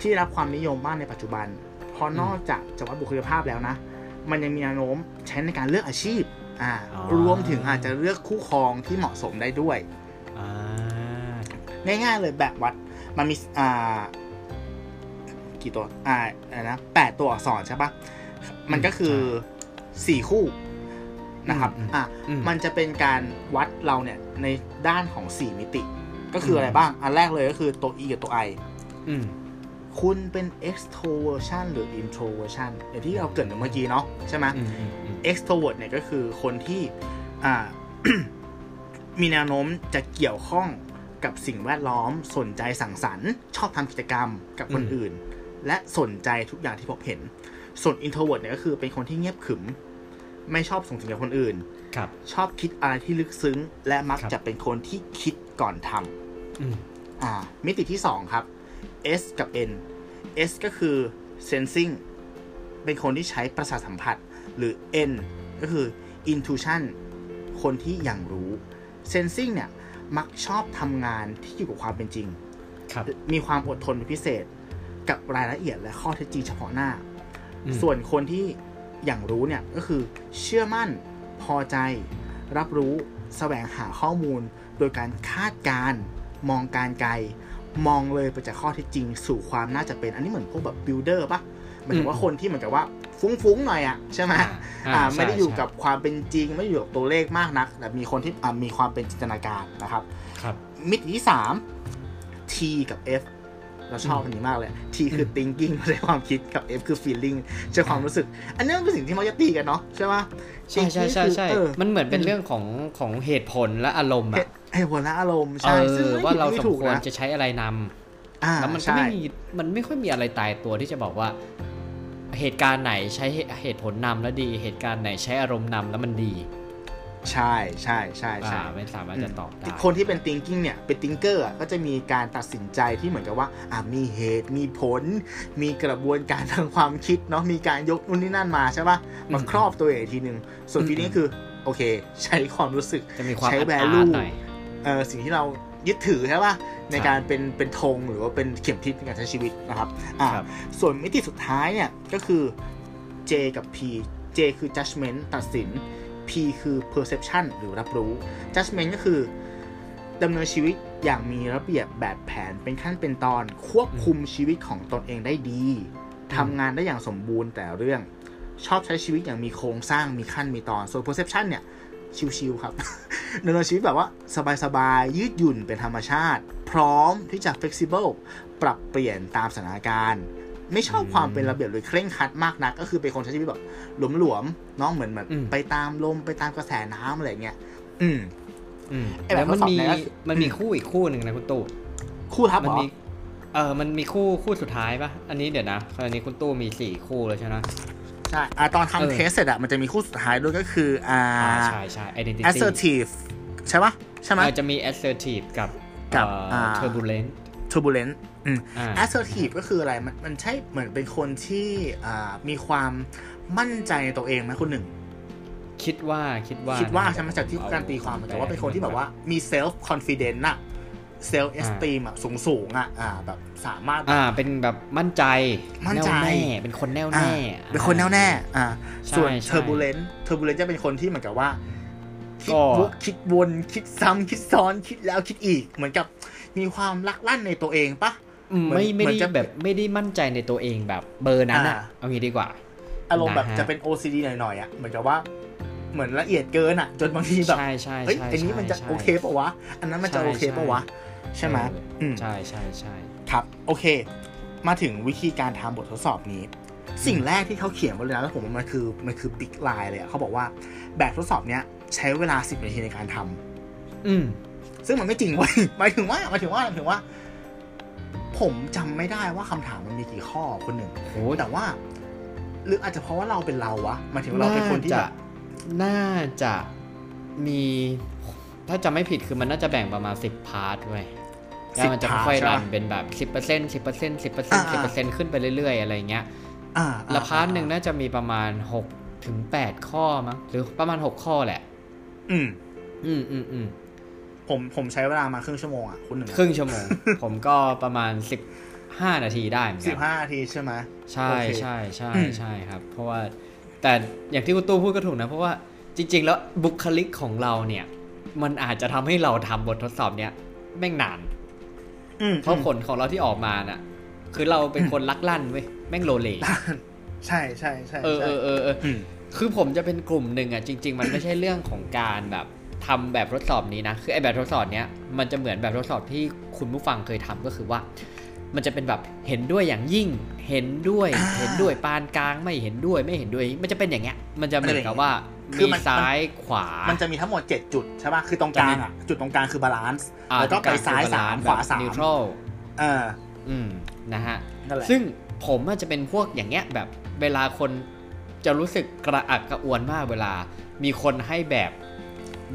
ที่ได้รับความนิยมมากในปัจจุบัน เพราะนอกจากจะวัดบุคลิกภาพแล้วนะ มันยังมีแนวโน้มใช้ในการเลือกอาชีพอ่าอ๋อรวมถึงอาจจะเลือกคู่ครองที่เหมาะสมได้ด้วยอ่าง่ายๆเลยแบบวัดมันมีอ่ากี่ตัวอ่าอะไรนะแปดตัวอักษรใช่ปะมันก็คือ สี่คู่นะครับอะอืมันจะเป็นการวัดเราเนี่ยในด้านของ4มิติ ก็คืออะไรบ้าง อันแรกเลยก็คือตัว E กับตัว I อืมคุณเป็น extroversion หรือ introversion อย่างที่เราเกริดเมื่อกี้เนาะใช่ไหมอืมอืมอืม extrovert เนี่ยก็คือคนที่อ่ามีแนวโน้มจะเกี่ยวข้องกับสิ่งแวดล้อมสนใจสังสรรค์ ชอบทำกิจกรรมกับคนอืมอื่น และสนใจทุกอย่างที่พบเห็น ส่วน introvert เนี่ยก็คือเป็นคนที่เงียบขรึม ไม่ชอบส่งเสียงกับคนอื่น ครับ ชอบคิดอะไรที่ลึกซึ้ง และมักครับจะเป็นคนที่คิดก่อนทำอืมอ่า มิติที่2ครับ S กับ N S ก็คือ sensing เป็นคนที่ใช้ประสาทสัมผัส หรือ N ก็คือ intuition คนที่อย่างรู้ sensing เนี่ย มักชอบทำงานที่อยู่กับความเป็นจริงครับมีความอดทนเป็นพิเศษ กับรายละเอียดและข้อเท็จจริงเฉพาะหน้าอืม ส่วนคนที่อย่างรู้เนี่ยก็คือเชื่อมั่นพอใจ รับรู้แสวงหาข้อมูล โดยการคาดการณ์มองการไกล มองเลยไปจากข้อเท็จจริง สู่ความน่าจะเป็นอันนี้เหมือนพวกแบบบิลดเออร์ปะหมายถึงว่าคนที่เหมือนกับว่าฟุ้งๆหน่อยอะใช่ไหมอ่าอ่าใช่ไม่ได้อยู่ใช่กับความเป็นจริง ไม่ได้อยู่กับตัวเลขมากนัก แต่มีคนที่อ่ามีความเป็นจินตนาการนะครับครับมิติที่สาม T กับ F เราชอบอันนี้มากเลย T คือ thinking ใช้ความคิดกับ F คือ feeling ใช้ความรู้สึก อันนี้มันเป็นสิ่งที่มักจะตีกันเนาะใช่ไหมใช่ใช่ใช่ใช่เออมันเหมือนเป็นเรื่องของของเหตุผลและอารมณ์เหอะตุเหตุผลและอารมณ์เอใช่ซึ่งอไม่ว่าเราผิดสมถูกควรนะจะใช้อะไรนำอ่าแล้วมันก็ใช่ไม่มีมันไม่ค่อยมีอะไรตายตัวที่จะบอกว่า เหตุการณ์ไหนใช้เหตุผลนำแล้วดี เหตุการณ์ไหนใช้อารมณ์นำแล้วมันดี ใช่ใช่ใช่อ่าใช่ไม่สามารถจะตอบได้คนที่เป็น thinking เนี่ยเป็น thinker อะก็จะมีการตัดสินใจที่เหมือนกับว่าอ่ามีเหตุมีผล มีกระบวนการทางความคิดเนาะมีการยกนู่นนี่นั่นมาใช่ปะมาครอบตัวเองอีกทีหนึ่งส่วน feeling คือโอเค ใช้ความรู้สึกจะมีความใช้อาร์ต value หน่อยเออสิ่งที่เรายึดถือใช่ปะในครับการเป็นเป็นธงหรือว่าเป็นเข็มทิศในการใช้ชีวิตนะครับอ่าครับส่วนมิติสุดท้ายเนี่ยก็คือ J กับ P J คือ judgment ตัดสิน P คือ perception หรือรับรู้ judgment ก็คือดำเนินชีวิตอย่างมีระเบียบแบบแผนเป็นขั้นเป็นตอนควบคุมชีวิตของตนเองได้ดีทำงานได้อย่างสมบูรณ์แต่เรื่องชอบใช้ชีวิตอย่างมีโครงสร้างมีขั้นมีตอน ส่วน perception เนี่ย ชิวๆครับดำเนินชีวิตแบบว่าสบายๆ ยืดหยุ่นเป็นธรรมชาติ พร้อมที่จะ flexible ปรับเปลี่ยนตามสถานการณ์ ไม่ชอบความเป็นระเบียบหรือเคร่งครัดมากนัก ก็คือเป็นคนใช้ชีวิตแบบหลวมๆเน้องเหมือนแบบอืมไปตามลมไปตามกระแสน้ำอะไรเงี้ยอืมอืมไอ้แบบแล้วมันทดสอบมีเนี่ยก็คือมันมีคู่อีกคู่หนึ่งนะคุณตู่คู่ทับมัเหรอมีเออมันมีคู่คู่สุดท้ายปะอันนี้เดี๋ยวนะอันนี้คุณตู้มีสี่คู่แล้วใช่ไหมใช่อะตอนเออทำเทสเสร็จอะมันจะมีคู่สุดท้ายด้วยก็คืออ่าอ่าใช่ใช่ identity assertive ใช่ปะใช่ไหมเออจะมี assertive กับกับเอ่ ออ่า turbulent turbulent อืมอ่า assertive ก็คืออะไรมันมันใช่เหมือนเป็นคนที่อ่ามีความมั่นใจในตัวเองไหมคุณหนึ่ง คิดว่าคิดว่าคิดว่านะใช่ไหมจากที่เอการตีความเหมือนกับว่าเป็นคนที่แบบว่ามี self confidence อะ self esteem อะสูงสูงๆอะอ่าแบบสามารถอ่าเป็นแบบมั่นใจมั่นใจแน่วแน่เป็นคนแน่วอ่าแน่เป็นคนแน่วแน่อ่าใช่ส่วนใช่ turbulent turbulent จะเป็นคนที่เหมือนกับว่าคิดก็วกคิดวนคิดซ้ำคิดซ้อนคิดแล้วคิดอีก เหมือนกับมีความลักลั่นในตัวเองปะอืมเหมือน ไม่ไม่เหมือนได้จะแบบไม่ได้มั่นใจในตัวเองแบบเบอร์นั้นอะอ่าเอางี้ดีกว่า อารมณ์แบบนะฮะจะเป็น OCD หน่อยๆอะเหมือนกับว่าเหมือนละเอียดเกินอะ จนบางทีแบบใช่ใช่เฮ้ยใช่อันนี้มันจะใช่โอเคปะวะ อันนั้นมันจะใช่โอเคปะวะ ใช่ไหมเอออืมใช่ใช่ใช่ครับ โอเค มาถึงวิธีการทำบททดสอบนี้ สิ่งแรกที่เขาเขียนไว้เลยนะแล้วผมว่ามันคือมันคือบิ๊กไลน์เลยอะเขาบอกว่าแบบทดสอบเนี้ยใช้เวลา10นาทีในการทำอืมซึ่งมันไม่จริงเว้ยหมายถึงว่าหมายถึงว่าหมายถึงว่า ผมจำไม่ได้ว่าคำถามมันมีกี่ข้อคนหนึ่งโอ้แต่ว่า หรืออาจจะเพราะว่าเราเป็นเราวะหมายถึงว่าเราเป็นคนที่จะแบบน่าจะมี ถ้าจะไม่ผิดคือมันน่าจะแบ่งประมาณสิบ part เว้ยแล้วมันจะ10ค่อย part ๆรันใช่ปะเป็นแบบสิบเปอร์เซ็นต์สิบเปอร์เซ็นต์สิบเปอร์เซ็นต์สิบเปอร์เซ็นต์ขึ้นไปเรื่อยๆอะไรเงี้ยอ่าแล้ว part หนึ่งน่าจะมีประมาณหกถึงแปดข้อมั้งหรือประมาณหกข้อแหละ อืม อืมอืมอืม ผมผมใช้เวลามาครึ่งชั่วโมงอะคุณหนึ่งครึ่งชั่วโมง ผมก็ประมาณสิบห้านาทีได้เหมือนสิกับนห้านาทีใช่ไหมใช่โอเคใช่ใช่อืมใช่ครับ เพราะว่าแต่อย่างที่คุณตู้พูดก็ถูกนะ เพราะว่าจริง ๆ แล้วบุคลิกของเราเนี่ย มันอาจจะทำให้เราทำบททดสอบเนี้ยแม่งนานอืมเพราะผลของเราที่ออกมาน่ะ คือเราเป็นคนลักลั่นเว้ยแม่งโลเลใช่ใช่ใช่เออใช่เออเออเอออืมคือผมจะเป็นกลุ่มหนึ่งอะจริง ๆ มันไม่ใช่เรื่องของการแบบ ทำแบบทดสอบนี้นะ คือไอแบบทดสอบเนี้ยมันจะเหมือนแบบทดสอบที่คุณผู้ฟังเคยทำก็คือว่า มันจะเป็นแบบเห็นด้วยอย่างยิ่ง เห็นด้วยอ่าเห็นด้วยปานกลางไม่เห็นด้วยไม่เห็นด้วย มันจะเป็นอย่างเงี้ย มันจะเหมือนกับว่าคือมีมันซ้ายขวา มันจะมีทั้งหมด 7 จุดใช่ป่ะ คือตรงกลางอะ จุดตรงกลางคือบาลานซ์อ่แล้วก็ไปซ้ายสามขวาสามนิวทรัลเอออืม นะฮะนั่นแหละซึ่งผมอาจจะเป็นพวกอย่างเงี้ยแบบเวลาคนจะรู้สึกกระอักกระอ่วนมากเวลา มีคนให้แบบ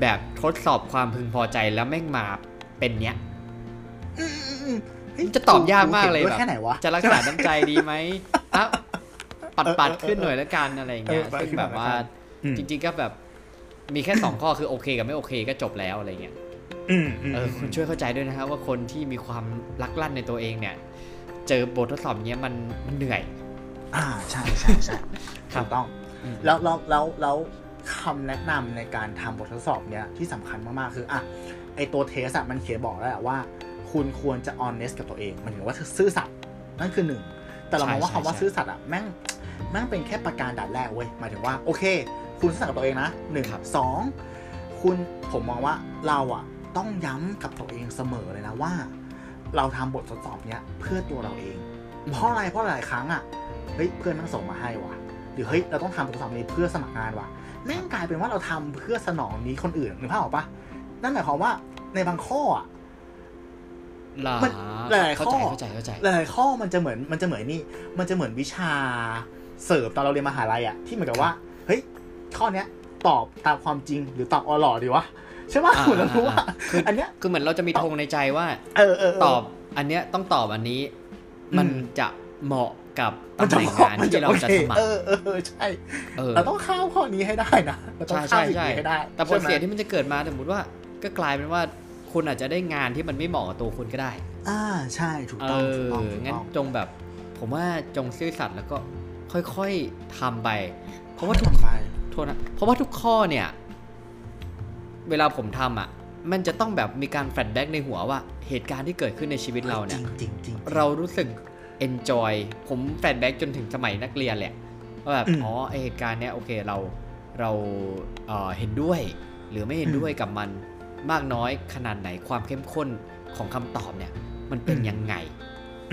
แบบทดสอบความพึงพอใจแล้วแม่งมาเป็นเนี้ยอืมอืมอืมเฮ้จะตอบยากมากเลยห็นด้วแบบแค่ไหนวะจะรักษาน้ำใจดีไหมอะปัดปัดขึ้นหน่อยแล้วกันอะไรอย่างเงี้ยเออปัดซึ่งขึ้นหน่แบอยบว่าละกันอืมจริง ๆ ก็แบบมีแค่สองข้อคือโอเคกับไม่โอเคก็จบแล้วอะไรเงี้ยอืมอืมเออคุณช่วยเข้าใจด้วยนะครับว่าคนที่มีความรักลั่นในตัวเองเนี่ย เจอบททดสอบเนี้ยมันมันเหนื่อย อ่าใช่ใช่ใช่ครับถูกต้องอืมแล้วแล้วแล้วแล้ว คำแนะนำในการทำบททดสอบเนี้ยที่สำคัญมาก ๆ คืออะไอตัวเทสอะมันเขียนบอกแล้วแหละว่า คุณควรจะ honest กับตัวเองหมันถึงว่าซื่อสัตย์นั่นคือหนึ่ง แต่เรามองว่าใช่คำว่าใช่ซื่อสัตย์อะแม่งแม่งเป็นแค่ประการด่านแรกเว้ยหมายถึงว่าโอเค คุณซื่อสัตย์กับตัวเองนะหนึ่งครับสองคุณผมมองว่าเราอะต้องย้ำกับตัวเองเสมอเลยนะว่า เราทำบททดสอบเนี้ยเพื่อตัวเราเอง เพราะอะไรเพราะหลายครั้งอะเฮ้ยเพื่อนมันส่งมาให้ว่ะหรือเฮ้ยเราต้องทำบททดสอบนี้เพื่อสมัครงานว่ะ แม่งกลายเป็นว่าเราทำเพื่อสนองนี้คนอื่นนึกภาพออกปะนั่นหมายความว่าในบางข้ออะหลามันหลายๆเข้าใจข้อเข้าใจเข้าใจหลายๆข้อมันจะเหมือนมันจะเหมือนนี่ มันจะเหมือนวิชาเสิร์ฟตอนเราเรียนมหาลัยอะที่เหมือนกับว่า เฮ้ย ข้อเนี้ย ตอบตามความจริงหรือตอบออหล่อดีวะใช่ปะอ่าเหมือนเรารู้ว่าคืออันเนี้ยคือเหมือนเราจะมีธงในใจว่า เออเออเตอบ อันเนี้ยต้องตอบอันนี้อืมมันจะเหมาะ กับมันตำจะแหน่งเหมาะงานมันที่เราจะโอคสมัคเอรอเออเออใช่เออเราต้องข้ามข้อนี้ให้ได้นะเราต้องใช่ข้ามใช่สิ่งใช่นี้ให้ได้ แต่ผลใช่ไหมเสียที่มันจะเกิดมาสมมติว่าก็กลายเป็นว่าคุณอาจจะได้งานที่มันไม่เหมาะกับตัวคุณก็ได้ อ่าใช่ถูกเอต้องอถูกต้องถูกงั้นต้องจงแบบ ผมว่าจงซื่อสัตย์แล้วก็ค่อยๆทำไป เพราะว่าทุกทำไปโทษนะเพราะว่าทุกข้อเนี่ย เวลาผมทำอะ มันจะต้องแบบมีการ flashback ในหัวว่าเหตุการณ์ที่เกิดขึ้นในชีวิตเราเนี่ยจริงจริงๆเรารู้สึก enjoy ผม flashback จนถึงสมัยนักเรียนแหละว่าแบบอืมอ๋อไอเหตุการณ์เนี้ยโอเคเราเราเอ่อเห็นด้วย หรือไม่เห็นอืมด้วยกับมันมากน้อยขนาดไหนความเข้มข้นของคำตอบเนี่ย มันเป็นอืมยังไง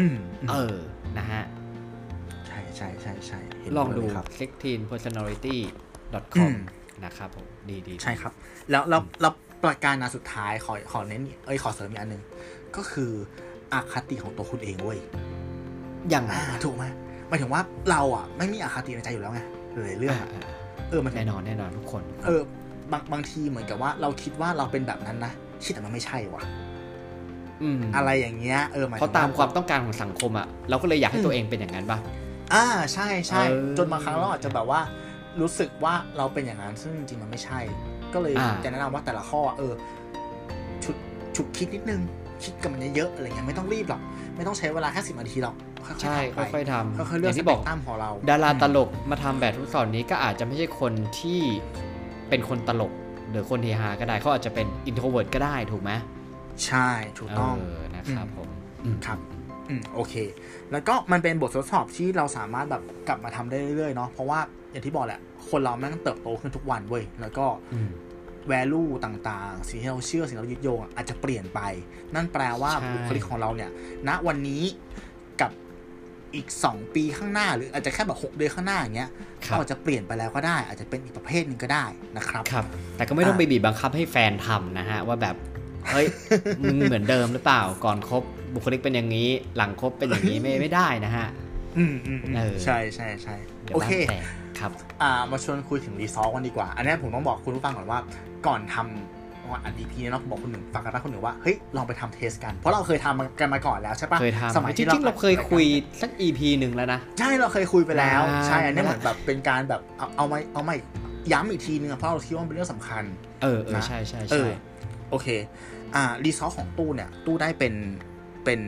อืมเออ นะฮะ ใช่ใช่ใช่ใช่เห็นลองดูวยครับ 16personality.com อืมนะครับผม ดีดีใช่ครับ แล้วแล้วแล้วประการนาสุดท้ายขอขอเน้นอีกเอ้ยขอเสริมอีกอันหนึ่งก็คืออคติของตัวคุณเองเว้ย อย่างไรอ่าถูกไหมหมายถึงว่าเราอะไม่มีอคติในใจอยู่แล้วไงหลายๆเรื่องอะอ่าเออมันแน่นอนแน่นอนทุกคน เออบางบางทีเหมือนกับว่าเราคิดว่าเราเป็นแบบนั้นนะชิแต่มันไม่ใช่ว่ะอืมอะไรอย่างเงี้ยเออหมายถึเขางตามความต้องการของสังคมอะเราก็เลยอยากให้ตัวเองเป็นอย่างนั้นป่ะอ่าใช่ใช่เออจนบางครั้งเราอาจจะแบบว่า รู้สึกว่าเราเป็นอย่างนั้นซึ่งจริงๆมันไม่ใช่ ก็เลยอ่าจะแนะนำว่าแต่ละข้อ เออฉุดฉุกคิดนิดนึงคิดกับมันเยอะๆอะไรเงี้ยไม่ต้องรีบหรอกไม่ต้องใช้เวลาแค่สิบนาทีหรอกค่อยๆ ใช่ทำไปค่อยๆทำค่อยๆเลืออกย่างสที่เปบอกกตรัมของเรา ดาราตลอืกมาทำแบบทดสอบนี้ก็อาจจะไม่ใช่คนที่เป็นคนตลก หรือคนเฮฮาก็ได้เขาอาจจะเป็นอินโทรเวิร์ดก็ได้ถูกไหมมใช่ถูกต้องเออนะครับผมอืมครับอืมโอเค แล้วก็มันเป็นบททดสอบที่เราสามารถแบบกลับมาทำได้เรื่อยๆเนาะเพราะว่าอย่างที่บอกแหละ คนเราแม่งเติบโตขึ้นทุกวันเว้ยแล้วก็อืม value ต่างๆ สิ่งที่เราเชื่อสิ่งที่เรายึดโยงอะอาจจะเปลี่ยนไป นั่นแปลว่าใช่บุคลิกของเราเนี่ย ณวันนี้กับ อีก 2 ปีข้างหน้า หรืออาจจะแค่แบบ6เดือนข้างหน้าอย่างเงี้ยครับก็อาจจะเปลี่ยนไปแล้วก็ได้ อาจจะเป็นอีกประเภทหนึ่งก็ได้นะครับครับ แต่ก็ไม่ต้องไปบีบบังคับให้แฟนทำนะฮะว่าแบบเฮ้ยมึงเหมือนเดิมหรือเปล่าก่อนคบบุคลิกเป็นอย่างนี้ หลังคบเป็นอย่างนี้ไม่ไม่ได้นะฮะอืมอืมอืมเออใช่ใช่ใช่เดี๋ยวโอบ้าเคนแตกครับอ่ามาชวนคุยถึงรีซอสกันดีกว่า อันนี้ผมต้องบอกคุณผู้ฟังก่อนว่า ก่อนท อัด EP เนาะบอกคนหนึ่งฝากกันคนหนึ่งว่าเฮ้ยลองไปทำเทสกัน เพราะเราเคยทำกันมาก่อนแล้วใช่ปะเคยสทำมัยจที่ริงๆเราเคยคุยสัก EP หนึ่งแล้วนะ ใช่เราเคยคุยไปแล้วอ่าใช่อันนี้นั่นแหเหละมือนแบบเป็นการแบบเอาเอามาเอามาย้ำอีกทีนึงอะเพราะเราคิดว่ามันเป็นเรื่องสำคัญ เออเออนะใช่ใช่เอใช่อโอเค อ่ารีซอสของตู้เนี่ย ตู้ได้เป็นเป็น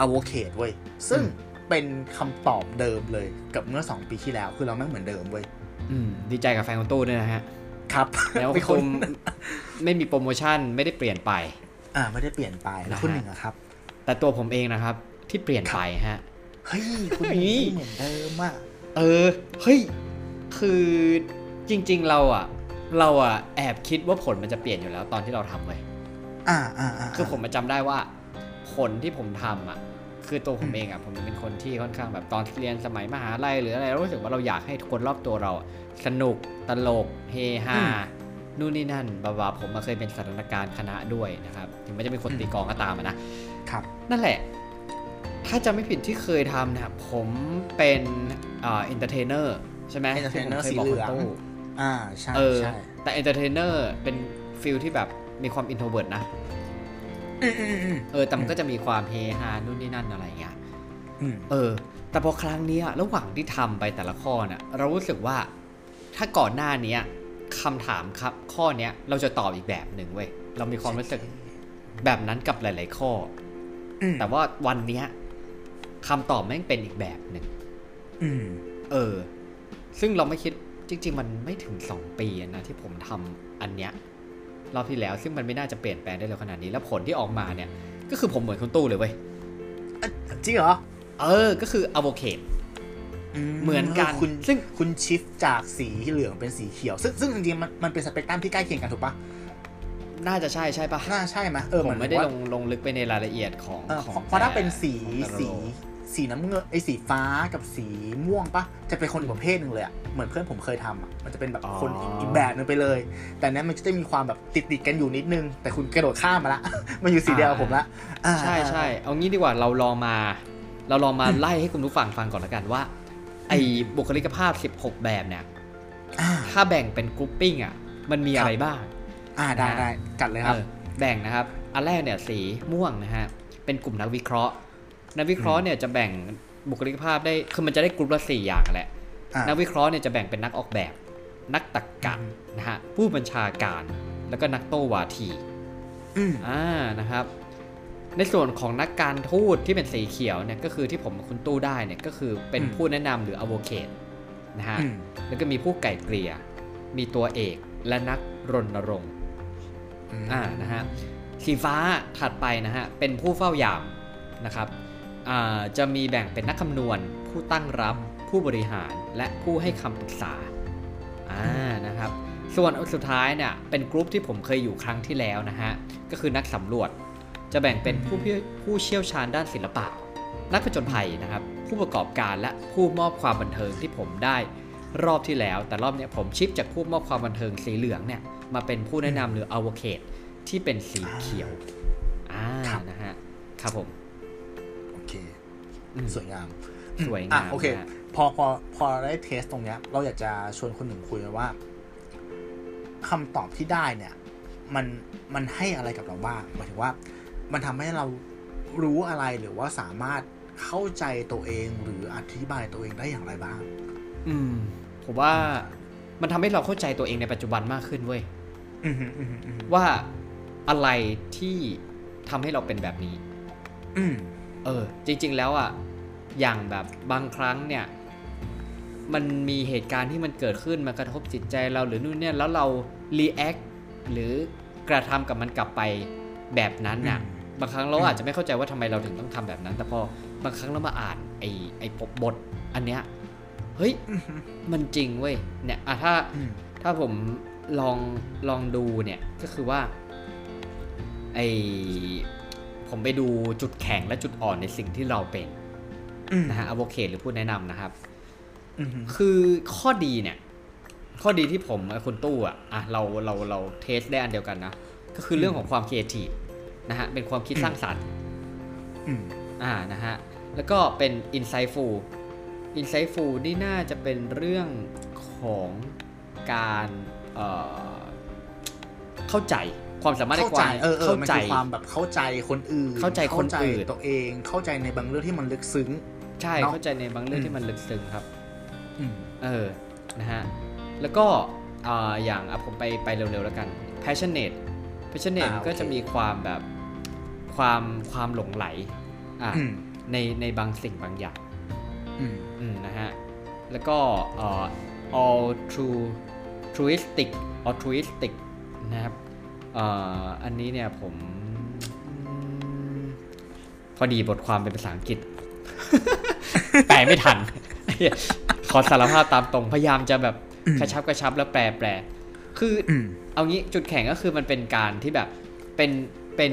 อะโวคาดเว้ยซึ่งเป็นคำตอบเดิมเลยกับเมื่อ 2 ปีที่แล้ว คือเราไม่เหมือนเดิมเว้ยอืมดีใจกับแฟนของตู้ด้วยนะฮะ ครับแล้วเป็นคคุนณไม่มีโปรโมชั่นไม่ได้เปลี่ยนไป อ่าไม่ได้เปลี่ยนไปแล้วนะฮะคุณหนึ่งอะครับ แต่ตัวผมเองนะครับ ที่เปลี่ยนไปฮะเฮ้ยคุณหนึ่งเฮ้ยไม่เหมือนเดิมอะเออเฮ้ยคือจริง ๆ เราอะ เราอะแอบคิดว่าผลมันจะเปลี่ยนอยู่แล้วตอนที่เราทำไว้ยอ่าอ่าอ่าคือผมมาจำได้ว่า ผลที่ผมทำอะ คือตัวผมเองอะผมเป็นคนที่ค่อนข้างแบบตอนเรียนสมัยมหาลัยหรืออะไรเรารู้สึกว่าเราอยากให้คนรอบตัวเราอะสนุกตลกเฮฮานู่นนี่นั่นบาบาผมมาเคยเป็นสันทนาการคณะด้วยนะครับ ถึงแม้จะเป็นคนตีกลองก็ตามอะนะครับ นั่นแหละ ถ้าจะไม่ผิดที่เคยทำเนี่ยผมเป็นเอ่อ entertainer ใช่ไหม entertainer ที่ผมเคยบอกคุณสีเหลืองตู้อ่าใช่เออใช่แต่ entertainer เป็น feel ที่แบบมีความ introvert นะอืมอืมอืม เออแต่มันก็จะมีความเฮฮานู่นนี่นั่นอะไรอย่างเงี้ยอืมเออ แต่พอครั้งเนี้ยระหว่างที่ทำไปแต่ละข้อเนี่ยเรารู้สึกว่าถ้าก่อนหน้าเนี้ยคำถามครับ ข้อเนี้ยเราจะตอบอีกแบบหนึ่งเว้ยเรามีความรู้สึกแบบนั้นกับหลาย ๆ ข้ออืมแต่ว่าวันเนี้ยคำตอบแม่งเป็นอีกแบบหนึ่งอืมเออ ซึ่งเราไม่คิดจริง ๆ มันไม่ถึง2ปีนะที่ผมทำอันเนี้ย รอบที่แล้ว ซึ่งมันไม่น่าจะเปลี่ยนแปลงได้เร็วขนาดนี้แล้วผลที่ออกมาเนี่ย ก็คือผมเหมือนคุณตู้เลยเว้ยจริงเหรอ เออ ก็คือ a v o c a d e เหมือนกันคุณซึ่งคุณชิฟจากสีเหลืองเป็นสีเขียว ซึ่งซึ่งจริงๆมันมันเป็นสเปกตรัมที่ใกล้เคียงกันถูกปะน่าจะใช่ใช่ปะน่าใช่ไหมเออผมนไม่ได้ว่าลงลงลึกไปในรายละเอียดของเออของเพราะถ้าเป็นสีของแต่ละสีโล สีน้ำเงินไอ้สีฟ้ากับสีม่วงปะจะเป็นคนอีกประเภทหนึ่งเลยอะเหมือนเพื่อนผมเคยทำอะมันจะเป็นแบบคนอีกแบบหนึงไปเลย แต่เนี้ยมันจะได้มีความแบบติดติดๆกันอยู่นิดนึง แต่คุณกระโดดข้ามมาละ มันอยู่สีเดียวกับผมละอ่าใช่ใช่เอางี้ดีกว่าเราลองมา เราลองมาไล่ให้คุณผู้ฟังฟังก่อนละกันว่า ไอ้บุคลิกภาพ 16 แบบเนี่ยอ่าถ้าแบ่งเป็นกรุ๊ปปิ้งอะมันมีอะไรบ้าง อ่าได้ได้จัดเลยครับเออแบ่งนะครับ อันแรกเนี่ยสีม่วงนะฮะเป็นกลุ่มนักวิเคราะห์ นักวิเคราะห์เนี่ยจะแบ่งบุคลิกภาพได้ คือมันจะได้กลุ่มละสี่อย่างแหละอ่านักวิเคราะห์เนี่ยจะแบ่งเป็นนักออกแบบ นักตรรกะอืมนะฮะ ผู้บัญชาการ แล้วก็นักโต้วาทีอืมอ่า นะครับ ในส่วนของนักการทูตที่เป็นสีเขียวเนี่ย ก็คือที่ผมกับคุณตู้ได้เนี่ย ก็คือเป็นอืมผู้แนะนำหรืออโวเคตนะฮะอืมแล้วก็มีผู้ไก่เกลี่ย มีตัวเอก และนักรณรงค์อ่า นะฮะ สีฟ้าถัดไปนะฮะ เป็นผู้เฝ้ายามนะครับอ่า จะมีแบ่งเป็นนักคำนวณ ผู้ตั้งรับ ผู้บริหารและผู้ให้คำปรึกษาอ่านะครับส่วนสุดท้ายเนี่ยเป็นกลุ่มที่ผมเคยอยู่ครั้งที่แล้วนะฮะก็คือนักสำรวจ จะแบ่งเป็นผู้ผู้ผู้เชี่ยวชาญด้านศิลปะ นักผจญภัยนะครับ ผู้ประกอบการและผู้มอบความบันเทิงที่ผมได้รอบที่แล้ว แต่รอบเนี้ยผมชิปจากผู้มอบความบันเทิงสีเหลืองเนี่ยมาเป็นผู้แนะนำหรืออ v o c a t e ที่เป็นสีเขียวอ่าครับนะฮะครับผมโอเคอืม สวยงามสวยงามอะโอเคนะฮะพอพอพอเราได้เทสตรงเนี้ย เราอยากจะชวนคนหนึ่งคุยกันว่าคำตอบที่ได้เนี่ย มันมันให้อะไรกับเราบ้างหมายถึงว่า มันทำให้เรารู้อะไรหรือว่าสามารถเข้าใจตัวเองหรืออธิบายตัวเองได้อย่างไรบ้าง อืม ผมว่ามันทำให้เราเข้าใจตัวเองในปัจจุบันมากขึ้นเว้ยอืมฮึอืมฮึอืมฮึว่าอะไรที่ทำให้เราเป็นแบบนี้ อืมเออ จริง ๆ แล้วอะ อย่างแบบบางครั้งเนี่ยมันมีเหตุการณ์ที่มันเกิดขึ้นมากระทบจิตใจเราหรือนู่นเนี่ยแล้วเรา react หรือกระทำกับมันกลับไปแบบนั้นน่ะอืมบางครั้งเราอาจจะไม่เข้าใจว่าทำไมเราถึงต้องทำแบบนั้น แต่พอบางครั้งเรามาอ่านไอ้ไอ้บทอันเนี้ยเฮ้ยอืมฮึมันจริงเว้ยเนี่ยอะถ้าอืมถ้าผมลองลองดูเนี่ยก็คือว่าไอผมไปดูจุดแข็งและจุดอ่อนในสิ่งที่เราเป็นอืม นะฮะอ v o c a t e หรือผู้แนะนำนะครับอืมฮึคือข้อดีเนี่ย ข้อดีที่ผมกับคุณตู้อะอะเราเราเรา test ได้อันเดียวกันนะ ก็คือเรื่องของความครีเอทีฟนะฮะเป็นความคิดสร้างสรรค์อืมอ่านะฮะแล้วก็เป็น insightful insightful นี่น่าจะเป็นเรื่องของการเอ่อเข้าใจความสามารถในเข้าคใจวามเออเออเข้ามันใจคือความแบบเข้าใจคนอื่น เข้าใจคนอื่นตัวเองเข้าใจในบางเรื่องที่มันลึกซึ้ง ใช่เนอะเข้าใจในบางเรื่องอืมที่มันลึกซึ้งครับอืมเออนะฮะแล้วก็อ่าอย่างอะผมไปไปเร็วๆแล้วกัน passionate passionate อ่ามันก็โอเคจะมีความแบบความความหลงไหลอะอืมในในบางสิ่งบางอย่างอืมอืมนะฮะแล้วก็เอ่อ all true truistic altruistic นะครับเอ่ออันนี้เนี่ยผมอืมพอดีบทความเป็นภาษาอังกฤษ แปลไม่ทัน ขอสารภาพตามตรง พยายามจะแบบอืมกระชับกระชับแล้วแปลแปล คือออืมเอางี้จุดแข็งก็คือมันเป็นการที่แบบเป็นเป็น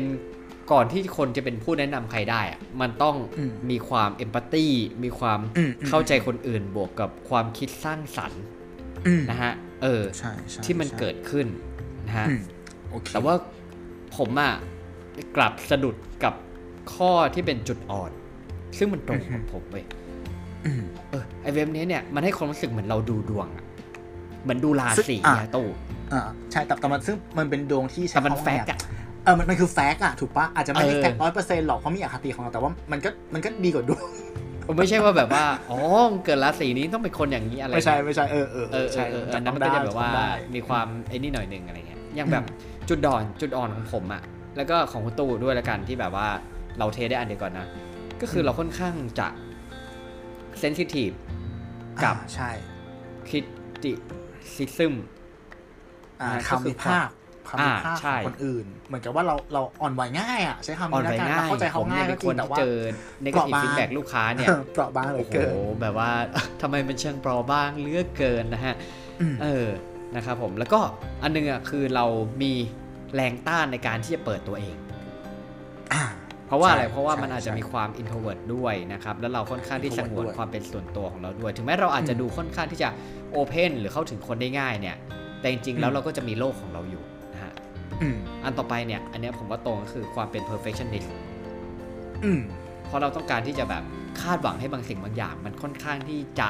ก่อนที่คนจะเป็นผู้แนะนำใครได้อะมันต้องอืมมีความเอมพัตตีมีความอืมอืมเข้าใจคนอื่นบวกกับความคิดสร้างสรรค์อืมนะฮะ เออใช่ใช่ที่มันใช่เกิดขึ้นนะฮะอืมโอเคแต่ว่าผมอะกลับสะดุดกับข้อที่เป็นจุดอ่อน ซึ่งมันตรงกับผมเว้ยอืมเออไอเว็บนี้เนี่ยมันให้ความรู้สึกเหมือนเราดูดวงอะเหมือนดูราซึ่งศีอะอะตู้อ่าใช่แต่แต่มันซึ่งมันเป็นดวงที่ใช้แต่มันคำว่าแฟไงกต์อะเออมันมันคือแฟกต์อะถูกปะอาจจะไม่ได้เออแฟกร้อยเปอร์เซ็นต์หรอกเพราะมีอคติของเราแต่ว่ามันก็มันก็ดีกว่าดวงไม่ใช่ว่าแบบว่าอ๋อเกิดราศีนี้ต้องเป็นคนอย่างนี้อะไรไม่ใช่ไม่ใช่เออเออเออเอใช่อเออจัอันนั้นมันต้ก็งจะได้แบบว่าจำได้มีความไอ้นี่หน่อยหนึ่งอะไรเงี้ยอย่างแบบอืมจุดด่อนจุดอ่อนของผมอะแล้วก็ของคุณตู้ด้วยละกันที่แบบว่าเราเทได้อันเดียวก่อนนะ ก็คือเราค่อนข้างจะเซนซิทีฟกับอ่าใช่คิติซิซึมอ่าอ่าก็คือคำวิพากษ์คำวิพากษ์อ่าใช่ของคนอื่น เหมือนกับว่าเราเราอ่อนไหวง่ายอะใช้คำอ่อนนี้ไหวแล้วกันง่ายเราเข้าใจเขาผมง่ายเนี่ยก็เป็นจครินงแต่ที่ว่าเจอในกเปราะทีบางฟีดแบ็ลูกค้าเนี่ยเปราะบางเหลืโอ้อโหเกินแบบว่าทำไมมันเชิงเปราะบ้างเหลือกเกินนะฮะอืมเออนะครับผมแล้วก็อันนึงอะคือเรามีแรงต้านในการที่จะเปิดตัวเองอ่า เพราะว่าอะไรใช่เพราะว่าใช่มันอาจจะใช่มีความ introvert ด้วยนะครับ แล้วเราค่อนข้างที่ส introvert งวนด้วยความเป็นส่วนตัวของเราด้วย ถึงแม้เราอาจจะอืมดูค่อนข้างที่จะ open หรือเข้าถึงคนได้ง่ายเนี่ย แต่จริงๆแล้วอืมเราก็จะมีโลกของเราอยู่นะฮะอืมอันต่อไปเนี่ย อันเนี้ยผมว่าตรงก็คือความเป็น perfectionist อืมเพราะเราต้องการที่จะแบบคาดหวังให้บางสิ่งบางอย่าง มันค่อนข้างที่จะ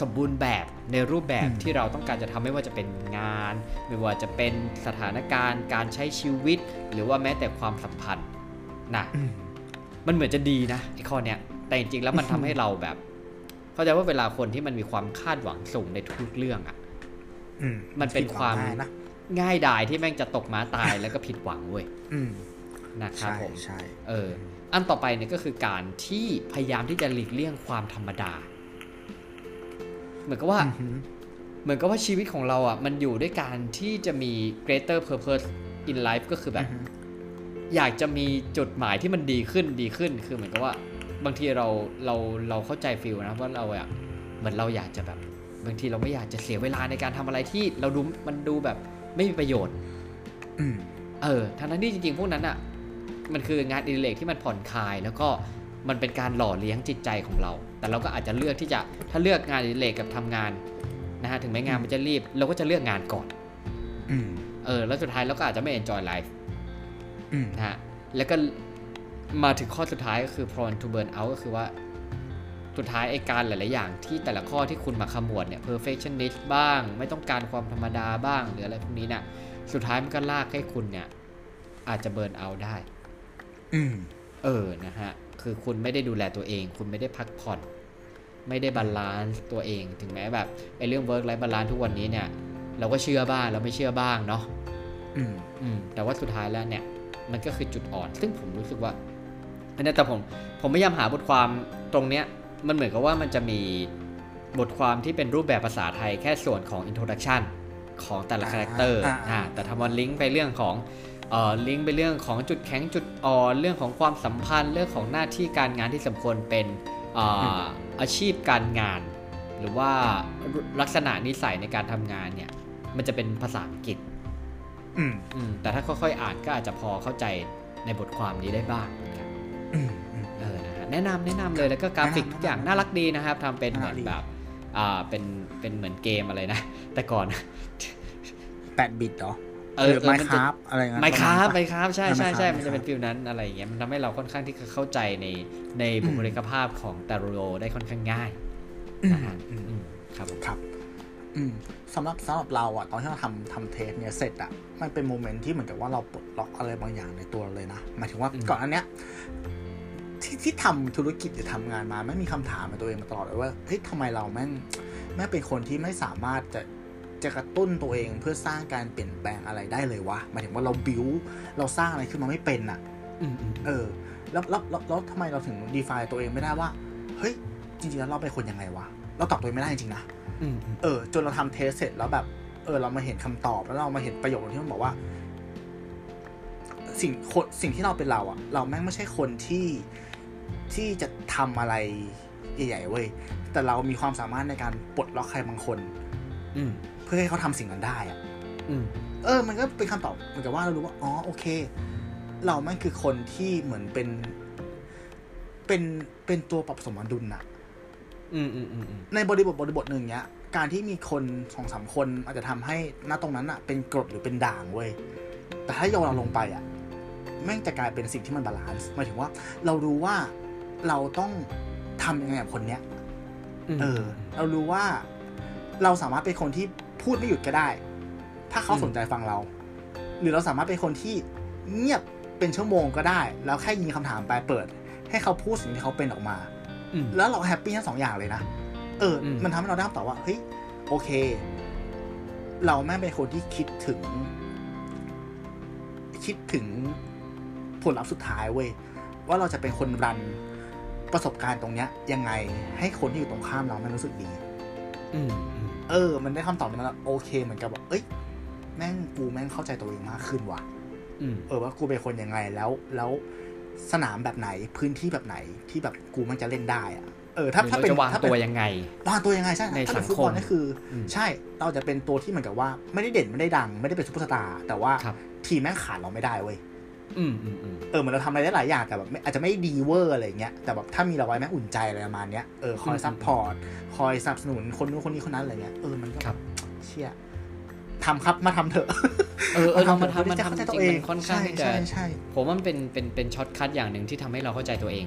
สมบูรณ์แบบในรูปแบบอืมที่เราต้องการจะทำไม่ว่าจะเป็นงาน ไม่ว่าจะเป็นสถานการณ์ การใช้ชีวิต หรือว่าแม้แต่ความสัมพันธ์ นะอืมมันเหมือนจะดีนะไอ้ข้อเนี้ยแต่จริงๆแล้วมันทำให้เราแบบ เข้าใจว่าเวลาคนที่มันมีความคาดหวังสูงในทุกๆเรื่องอะ่ะอืมมันเป็นความง่ายนะง่ายดายที่แม่งจะตกม้าตายแล้วก็ผิดหวังเว้ยอืมนะครับใช่ผมใช่เออ อันต่อไปเนี่ยก็คือการที่พยายามที่จะหลีกเลี่ยงความธรรมดา เหมือนกับว่าอือหือเหมือนกับว่าชีวิตของเราอะ มันอยู่ด้วยการที่จะมี greater purpose in life ก็คือแบบ อือหืออยากจะมีจุดหมายที่มันดีขึ้นดีขึ้น คือเหมือนกับว่าบางทีเราเราเราเข้าใจฟิลนะว่าเราอะเหมือนเราอยากจะแบบ บางทีเราไม่อยากจะเสียเวลาในการทำอะไรที่เราดูมันดูแบบไม่มีประโยชน์อืมเออทั้งนั้นที่จริงๆ พวกนั้นอะมันคืองานอดิเรกที่มันผ่อนคลายแล้วก็มันเป็นการหล่อเลี้ยงจิตใจของเรา แต่เราก็อาจจะเลือกที่จะถ้าเลือกงานอดิเรกกับทำงานนะฮะถึงแม้งานมันจะรีบ เราก็จะเลือกงานก่อนอืมเออแล้วสุดท้ายเราก็อาจจะไม่ enjoy life อืม นะฮะแล้วก็มาถึงข้อสุดท้ายก็คือ prone to burn out ก็คือว่า สุดท้ายไอ้การหลาย ๆ อย่างที่แต่ละข้อที่คุณมาขมวดเนี่ย perfectionist บ้าง ไม่ต้องการความธรรมดาบ้างหรืออะไรพวกนี้เนี่ยสุดท้ายมันก็ลากให้คุณเนี่ย อาจจะ burnout ได้ อืม เออนะฮะ คือคุณไม่ได้ดูแลตัวเอง คุณไม่ได้พักผ่อน ไม่ได้ balance ตัวเอง ถึงแม้แบบไอ้เรื่อง work life balance ทุกวันนี้เนี่ย เราก็เชื่อบ้างเราไม่เชื่อบ้างเนาะ อืม อืม แต่ว่าสุดท้ายแล้วเนี่ย มันก็คือจุดอ่อน ซึ่งผมรู้สึกว่าอันนี้แต่ผมผมพยายามหาบทความตรงเนี้ยมันเหมือนกับว่ามันจะมีบทความที่เป็นรูปแบบภาษาไทยแค่ส่วนของ introduction ของแต่ละอ่า character อ่าอ่าแต่ทำวันลิงก์ไปเรื่องของเอ่อลิงก์ไปเรื่องของจุดแข็งจุดอ่อนเรื่องของความสัมพันธ์เรื่องของหน้าที่การงานที่สมควรเป็นอ่าอาชีพการงาน หรือว่าลักษณะนิสัยในการทำงานเนี่ยมันจะเป็นภาษาอังกฤษ อืมอืมแต่ถ้าค่อยๆอ่านก็อาจจะพอเข้าใจในบทความนี้ได้บ้างนะครับอืมอืมเออนะฮะแนะนำแนะนำเลยแล้วก็กราฟิกแนะนำทุกอย่างน่ารักดีนะครับทำเป็นเหมือนน่ารักดีแบบอ่าเป็นเป็นเหมือนเกมอะไรนะ แต่ก่อนแปดบิตเหรอเอหอรือเออไมมันคจะราฟอะไรเงี้ยไมคราฟปะไมมาณคราฟใช่อ่าใช่ใช่ Minecraft มันจะเป็นฟิลนั้นอะไรอย่างเงี้ยมันทำให้เราค่อนข้างที่จะเข้าใจในในบุคลิกภาพของตาโรได้ค่อนข้างง่ายอืมนะฮะอืมอืมครับผมครับ อืมสำหรับสำหรับเราอะตอนที่เราทำทำเทสเนี่ยเสร็จอะมันเป็นโมเมนต์ที่เหมือนกับว่าเราปลดล็อกอะไรบางอย่างในตัวเราเลยนะหมายถึงว่าอืมก่อนอันเนี้ยที่ที่ทำธุรกิจหรือทำงานมาไม่มีคำถามในตัวเองมาตลอดเลยว่าเฮ้ยทำไมเราแม่งแม่งเป็นคนที่ไม่สามารถจะจะกระตุ้นตัวเองเพื่อสร้างการเปลี่ยนแปลงอะไรได้เลยวะหมายถึงว่าเราบิวเราสร้างอะไรขึ้นมาไม่เป็นอะอืมอืมเออแล้วแล้วแล้วแล้วทำไมเราถึง define ตัวเองไม่ได้ว่า เฮ้ย จริงๆแล้วเราเป็นคนยังไงวะ เราตอบตัวเองไม่ได้จริงๆนะอืมอืม เออ จนเราทำเทสเสร็จแล้วแบบ เออ เรามาเห็นคำตอบแล้วเรามาเห็นประโยคที่มันบอกว่า สิ่งคนสิ่งที่เราเป็นเราอะเราแม่งไม่ใช่คนที่ที่จะทำอะไรใหญ่ๆเว้ยแต่เรามีความสามารถในการปลดล็อกใครบางคน อืมเพื่อให้เขาทำสิ่งนั้นได้อะอืมเออ มันก็เป็นคำตอบเหมือนกับว่าเรารู้ว่าอ๋อโอเค เราแม่งคือคนที่เหมือนเป็น เป็นเป็นตัวปรับสมดุลน่ะอืมอืมอืมอืม ในบริบทบริบทหนึ่งเนี้ย การที่มีคนสองสามคนอาจจะทำให้น้ำตรงนั้นอะเป็นกรดหรือเป็นด่างเว้ย แต่ถ้าโยนเราลงไปอะแม่งจะกลายเป็นสิ่งที่มัน balance หมายถึงว่า เรารู้ว่าเราต้องทำยังไงกับคนเนี้ย เออ เรารู้ว่าเราสามารถเป็นคนที่พูดไม่หยุดก็ได้ ถ้าเขาอืมสนใจฟังเรา หรือเราสามารถเป็นคนที่เงียบเป็นชั่วโมงก็ได้ แล้วแค่ยิงคำถามไปเปิด ให้เขาพูดสิ่งที่เขาเป็นออกมาอืม แล้วเรา happy ทั้งสองอย่างเลยนะ เอออมมันทำให้เราได้คำตอบว่า เฮ้ย โอเค เราแม่งเป็นคนที่คิดถึง คิดถึงผลลัพธ์สุดท้ายเว้ย ว่าเราจะเป็นคนรันประสบการณ์ตรงเนี้ย ยังไงให้คนที่อยู่ตรงข้ามเราแม่งรู้สึกดี อืมอืมเออ มันได้คำตอบนั้นแล้วโอเค เหมือนกับว่าเอ้ย แม่งกูแม่งเข้าใจตัวเองมากขึ้นว่ะอืมเออว่ากูเป็นคนยังไงแล้วแล้ว สนามแบบไหนพื้นที่แบบไหนที่แบบกูมันจะเล่นได้อะเออถ้าหรือถ้าเราเป็นจะวางถ้าตัเป็นวยังไงวางตัวยังไงใช่ในถ้าเป็นสังคมฟุตบอลนี่คืออมใช่เราจะเป็นตัวที่เหมือนกับว่า ไม่ได้เด่นไม่ได้ดัง ไม่ได้เป็นซุปเปอร์สตาร์แต่ว่าครับทีมแม่งขาดเราไม่ได้เว้ยอืมอืมอืมเออเหมือนเราทำอะไรได้หลายอย่างแต่แบบไม่อาจจะไม่ดีเวอร์อะไรอย่างเงี้ยแต่แบบถ้ามีเราไว้แม่งอุ่นใจอะไรประมาณเนี้ยเออคอยอืมซัพพอร์ตคอยสนับสนุนคนนู้นคนนี้คนนั้นอะไรเงี้ยเออมันก็ครับเชี่ย ทำครับมาทำเถอะเออเออมามันทำทำมันเพื่อที่จะทำเข้าใจจตัวริงเองมันค่อนข้างที่จะใช่ใช่ผมว่ามันเป็นเป็นเป็น shortcut อย่างหนึ่งที่ทำให้เราเข้าใจตัวเอง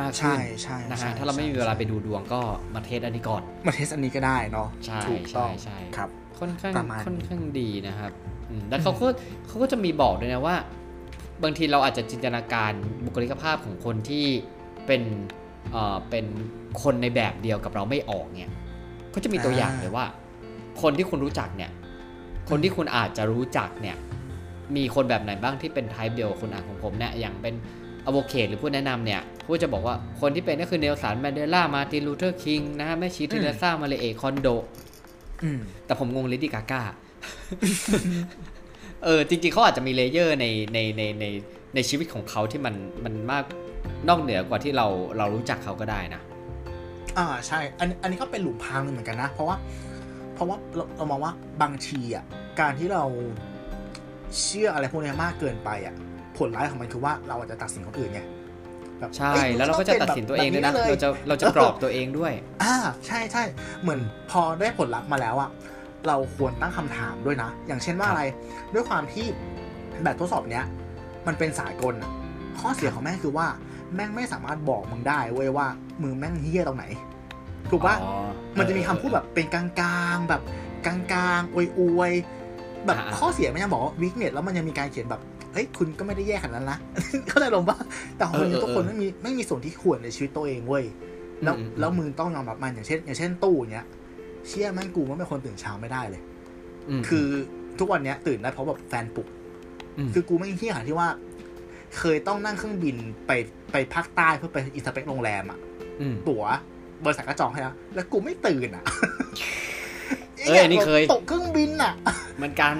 มากใช่ขึ้นใช่นะใช่ฮะถ้าเราไม่มีเวลาไปดูดวงก็มา test อันนี้ก่อน มา test อันนี้ก็ได้เนาะใช่ถูกต้องใช่ใช่ครับ ค่อนข้างประมาณนี้ค่อนข้างดีนะครับอืมแล้วเขาก็เขาก็จะมีบอกด้วยนะว่า บางทีเราอาจจะจินตนาการบุคลิกภาพของคนที่เป็นเอ่อเป็นคนในแบบเดียวกับเราไม่ออกเนี่ยเขาจะมีตัวอย่างเลยว่า คนที่คุณรู้จักเนี่ย คนที่คุณอาจจะรู้จักเนี่ยมีคนแบบไหนบ้างที่เป็น type เดียวกับคุณอะของผมเนี่ยอย่างเป็น advocate หรือผู้แนะนำเนี่ยผู้จะบอกว่าคนที่เป็นก็คือเนลสันแมนเดลามาตินลูเทอร์คิงนะฮะแม่ชีเทเรซ่ามาริเอะ คอนโดอืมแต่ผมงงเลดี้กาก้าเออจริงๆเขาอาจจะมี layer ในในในในในชีวิตของเขาที่มันมันมากนอกเหนือกว่าที่เราเรารู้จักเขาก็ได้นะ อ่าใช่ อันอันนี้ก็เป็นหลุมพรางหนึ่งเหมือนกันนะ เพราะว่า เพราะว่าเราเรามองว่าบางทีอะ การที่เราเชื่ออะไรพวกนี้มากเกินไปอะ ผลร้ายของมันคือว่าเราอาจจะตัดสินคนอื่นไงแบบใช่อ้ยแล้วเราก็จะตัดสินตัวเองด้วยนะแบบเราจะเราจะกรอบตัวเองด้วย อ่าใช่ใช่เหมือนพอได้ผลลัพธ์มาแล้วอะเราควรตั้งคำถามด้วยนะ อย่างเช่นว่าครับอะไร ด้วยความที่แบบทดสอบเนี้ย มันเป็นสากลอะข้อเสียของแม่งคือว่า แม่งไม่สามารถบอกมึงได้เว้ยว่ามึงแม่งเฮี้ยตรงไหน ถูกปะอ๋อมันจะมีคำพูดแบบเป็นกลางๆแบบกลางๆอวยอวยๆ แบบอ่าๆข้อเสียมันยังบอกว่าวิกเน็ตแล้วมันยังมีการเขียนแบบเฮ้ยคุณก็ไม่ได้แย่ขนาดนั้นนะเข้าใจลงปะแต่ของมันทุกคนไม่มีไม่มีส่วนที่ควรในชีวิตตัวเองเว้ยแล้วแล้วมึงต้องยอมรับมันอย่างเช่น อย่างเช่นตู้อย่างเงี้ยเชื่อแม่งกูว่าเป็นคนตื่นเช้าไม่ได้เลยมคือทุกวันเนี้ยตื่นได้เพราะแบบแฟนปลุกมคือกูไม่เที่ยขนาดที่ว่า เคยต้องนั่งเครื่องบินไปไปภาคใต้เพื่อไปอินสเปกโรงแรมอะมตั๋วบริษัทก็จองให้แล้วแล้วกูไม่ตื่นอะ เอ้ยอันนี้เคย ตกเครื่องบินอะ เหมือนกัน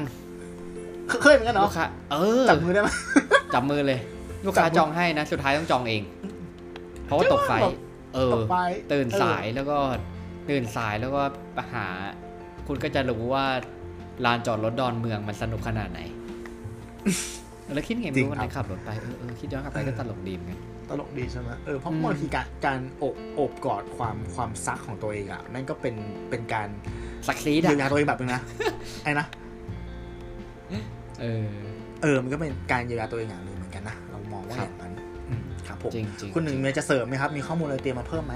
เคยเหมือนกันลูเนาะกค้าเออจับมือได้ไหมจับมือเลย ลูกค้าจับมือจองให้นะ สุดท้ายต้องจองเอง เพราะว่าตกไฟแบบเออตกไปตื่นเออสายแล้วก็ตื่นสายแล้วก็ไปหา คุณก็จะรู้ว่าลานจอดรถดอนเมืองมันสนุกขนาดไหน แล้วคิดไงไม่รู้วันนั้นขับรถไปเออเออคิดย้อนกลับไปก็ตลกดีเหมือนกันตลกดีใช่ไหมเออเพราะอืมบางทีการการโอบโอบกอดความความซักของตัวเองอะนั่นก็เป็นเป็นการ สักซีดเยียอะวยาตัวเองแบบนึงนะไอ้นะเออ เออ มันก็เป็นการเยียวยาตัวเองอย่างหนึ่งเหมือนกันนะ เรามองว่าครัอบย่างนั้นอืมครับผมจริงจริงคุณหนึ่งมีอะไรจะเสริมไหมครับ มีข้อมูลอะไรเตรียมมาเพิ่มไหม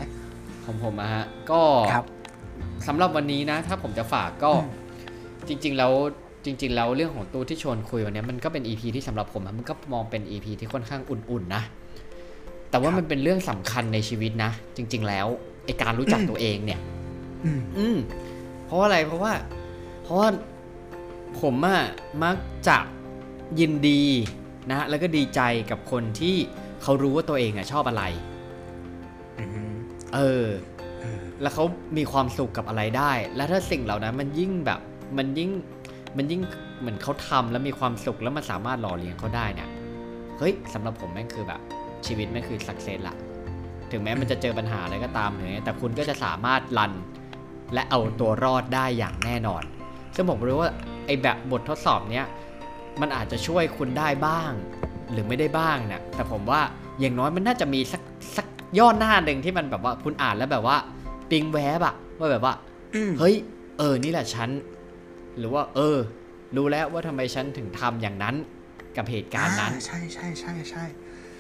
ของผมอะฮะ ก็ครับสำหรับวันนี้นะ ถ้าผมจะฝากก็อืมจริง ๆ แล้วจริง ๆ แล้วเรื่องของตู้ที่ชวนคุยวันนี้มันก็เป็น EP ที่สำหรับผมอะมันก็มองเป็น EP ที่ค่อนข้างอุ่นๆนะ แต่ว่ามันเป็นเรื่องสำคัญในชีวิตนะ จริง ๆ แล้วไอการรู้จักตัวเองเนี่ย อืมอืม เพราะว่าอะไรเพราะว่า เพราะว่าผมอะมักจะยินดีนะแล้วก็ดีใจกับคนที่เขารู้ว่าตัวเองอะชอบอะไรอืมเออเออ แล้วเขามีความสุขกับอะไรได้ แล้วถ้าสิ่งเหล่านั้นมันยิ่งแบบมันยิ่งมันยิ่งเหมือนเขาทำแล้วมีความสุขแล้วมันสามารถหล่อเลี้ยงเขาได้เนี่ยเฮ้ยสำหรับผมแม่งคือแบบ ชีวิตแม่งคือสักเซสละถึงแม้มันจะเจอปัญหาอะไรก็ตามอย่างเงี้ยแต่คุณก็จะสามารถรัน และเอาตัวรอดได้อย่างแน่นอน ซึ่งผมรู้ว่าไอ้แบบบททดสอบเนี้ยมันอาจจะช่วยคุณได้บ้าง หรือไม่ได้บ้างนะแต่ผมว่าอย่างน้อยมันน่าจะมีสักสักย่อหน้าหนึ่งที่มันแบบว่าคุณอ่านแล้วแบบว่า ปิงแวบอะว่าแบบว่าอืมเฮ้ย เออนี่แหละฉัน หรือว่า เออ รู้แล้วว่าทำไมฉันถึงทำอย่างนั้นกับเหตุการณ์นั้นอ่ใช่ใช่ใช่ใช่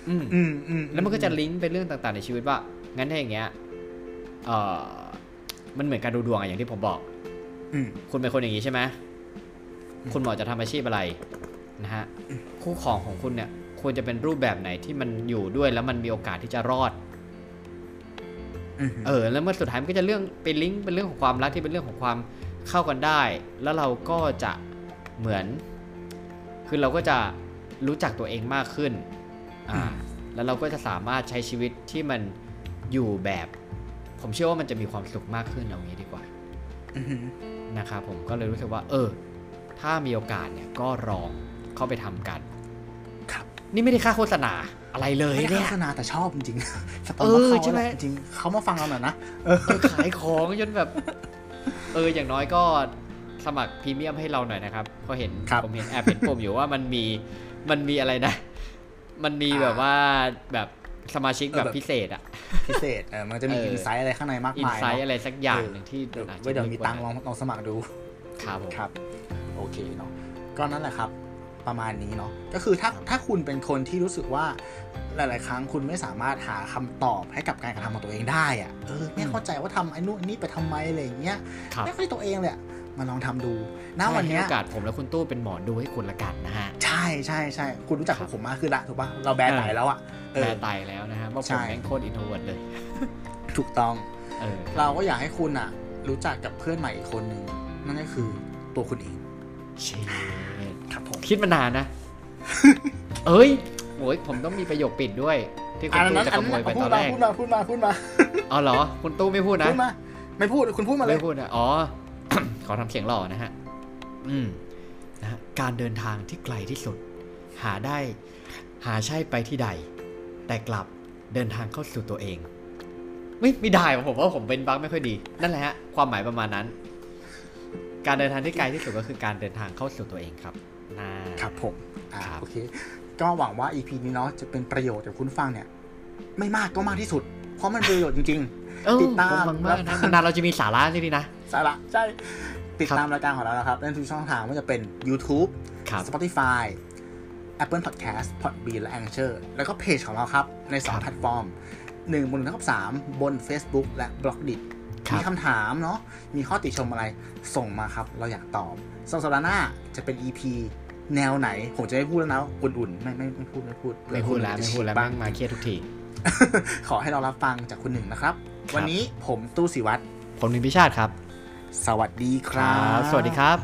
อืมอืมอืมแล้วมันก็จะลิงก์ไปเรื่องต่างๆในชีวิตว่า งั้นถ้าอย่างเงี้ย เออ มันเหมือนการดูดวงอะอย่างที่ผมบอกอืมคุณเป็นคนอย่างนี้ใช่ไหมคุณหมอจะทำอาชีพอะไรนะฮะคู่ของของคุณเนี่ยควรจะเป็นรูปแบบไหนที่มันอยู่ด้วยแล้วมันมีโอกาสที่จะรอดอืมเออ แล้วเมื่อสุดท้ายมันก็จะเรื่องเป็นลิงก์เป็นเรื่องของความรักที่เป็นเรื่องของความเข้ากันได้ แล้วเราก็จะเหมือน คือเราก็จะรู้จักตัวเองมากขึ้น อ่า แล้วเราก็จะสามารถใช้ชีวิตที่มันอยู่แบบ ผมเชื่อว่ามันจะมีความสุขมากขึ้นเอางี้ดีกว่าอืมนะครับผมก็เลยรู้สึกว่า เออ ถ้ามีโอกาสเนี่ยก็ลองเข้าไปทำกัน ครับ นี่ไม่ได้ค่าโฆษณาอะไรเลยไม่ได้เนี่ยโฆษณาแต่ชอบจริงๆสปอนเอเซออร์เขาใช่ไหมแหละจริงๆเขามาฟังเราหน่อยนะเออขายของจนแบบ เอออย่างน้อยก็สมัครพรีเมียมให้เราหน่อยนะครับเพราะเห็นครับผมเห็นแอบเห็นผมอยู่ว่ามันมีมันมีอะไรนะ มันมีแบบว่าแบบ สมาชิกแบบพิเศษอะพิเศษเออมันจะมีเอออิอินไซต์อะไรข้างในมากอินมายไซต์เนาะอะไรสักอย่างเออหนึ่งที่เดี๋ยวอาจจะไว้เดี๋ยวมีตังค์ลลึองกกว่าลองสมัครดูครับผมครับ โอเคเนาะก็นั่นแหละครับ ประมาณนี้เนาะก็คือถ้าถ้าคุณเป็นคนที่รู้สึกว่าหลาย ๆ ครั้งคุณไม่สามารถหาคำตอบให้กับการกระทำของตัวเองได้อะเออไม่เข้าใจว่าทำไอ้นู่นไอ้นี่ไปทำไมอะไรอย่างเงี้ยครับไม่ค่อยตัวเองเลยอะ มาลองทำดูณให้วันเนี้ยโอกาสผมและคุณตู้เป็นหมอดูให้คุณละกันนะฮะ ใช่ใช่ใช่คุณรู้จักครับผมมากขึ้นละถูกปะเราแบร์ไตแล้วอะเอแปลอไตแล้วนะฮะว่าผใช่มแม่งโคตรอินโทรเวิร์ดเลย ถูกต้องเออเราก็อยากให้คุณอะรู้จักกับเพื่อนใหม่อีกคนหนึ่งนั่นก็คือตัวคุณเองเชดครับผมคิดมานานนะ เอ้ยโอ้ยผมต้องมีประโยคปิดด้วย ที่คุณอันตู้นั้นจะอัขนโมนั้ยนไปพูตดอนมาแรกพูดมาพูดมาพูดมาอ๋อเหรอ คุณตู้ไม่พูดนะพูดมาไม่พูดคุณพูดมาเลไม่ยพูดนะอ๋อ ขอทำเสียงหล่อนะฮะ อืมนะฮะการเดินทางที่ไกลที่สุด หาได้หาใช่ไปที่ใด แต่กลับเดินทางเข้าสู่ตัวเอง ไม่ไม่ได้ว่ะผมว่าผมเป็นบั๊กไม่ค่อยดี นั่นแหละฮะความหมายประมาณนั้น การเดินทางที่ไกลที่สุดก็คือการเดินทางเข้าสู่ตัวเองครับนะครับผมอ่าครับโอเค ก็หวังว่า EP นี้เนาะจะเป็นประโยชน์กับคุณฟังเนี่ย ไม่มากก็มากที่สุดเพ ราะมันประโยชน์จริงเออติดตามผมหวังมากนะนานๆเราจะมีสาระนี่ดีนะๆสาระ ใช่ ติดตามรายการของเรานะครับในทุกช่องทางไม่ว่าจะเป็น YouTube ครับ Spotify Apple Podcast Podbean และ Anchor แล้วก็เพจของเราครับ ในครับ2แพลตฟอร์ม1บน1เท่ากับ3บน Facebook และ b l o g d i t ครับมีคำถามเนาะมีข้อติชมอะไรส่งมาครับ เราอยากตอบสองสัปดาห์หน้าจะเป็น EP แนวไหน ผมจะไม่พูดแล้วนะอุ่นๆ ไม่ไม่ไม่พูด ไม่พูด ไม่พูดแล้ว ไม่พูดแล้วบ้าแม่งงมาเครียดทุกที ขอให้เรารับฟังจากคุณหนึ่งนะครับ วันนี้ผมตู้สิวัตรผมนิพิชาติครับ สวัสดีครับ สวัสดีครับ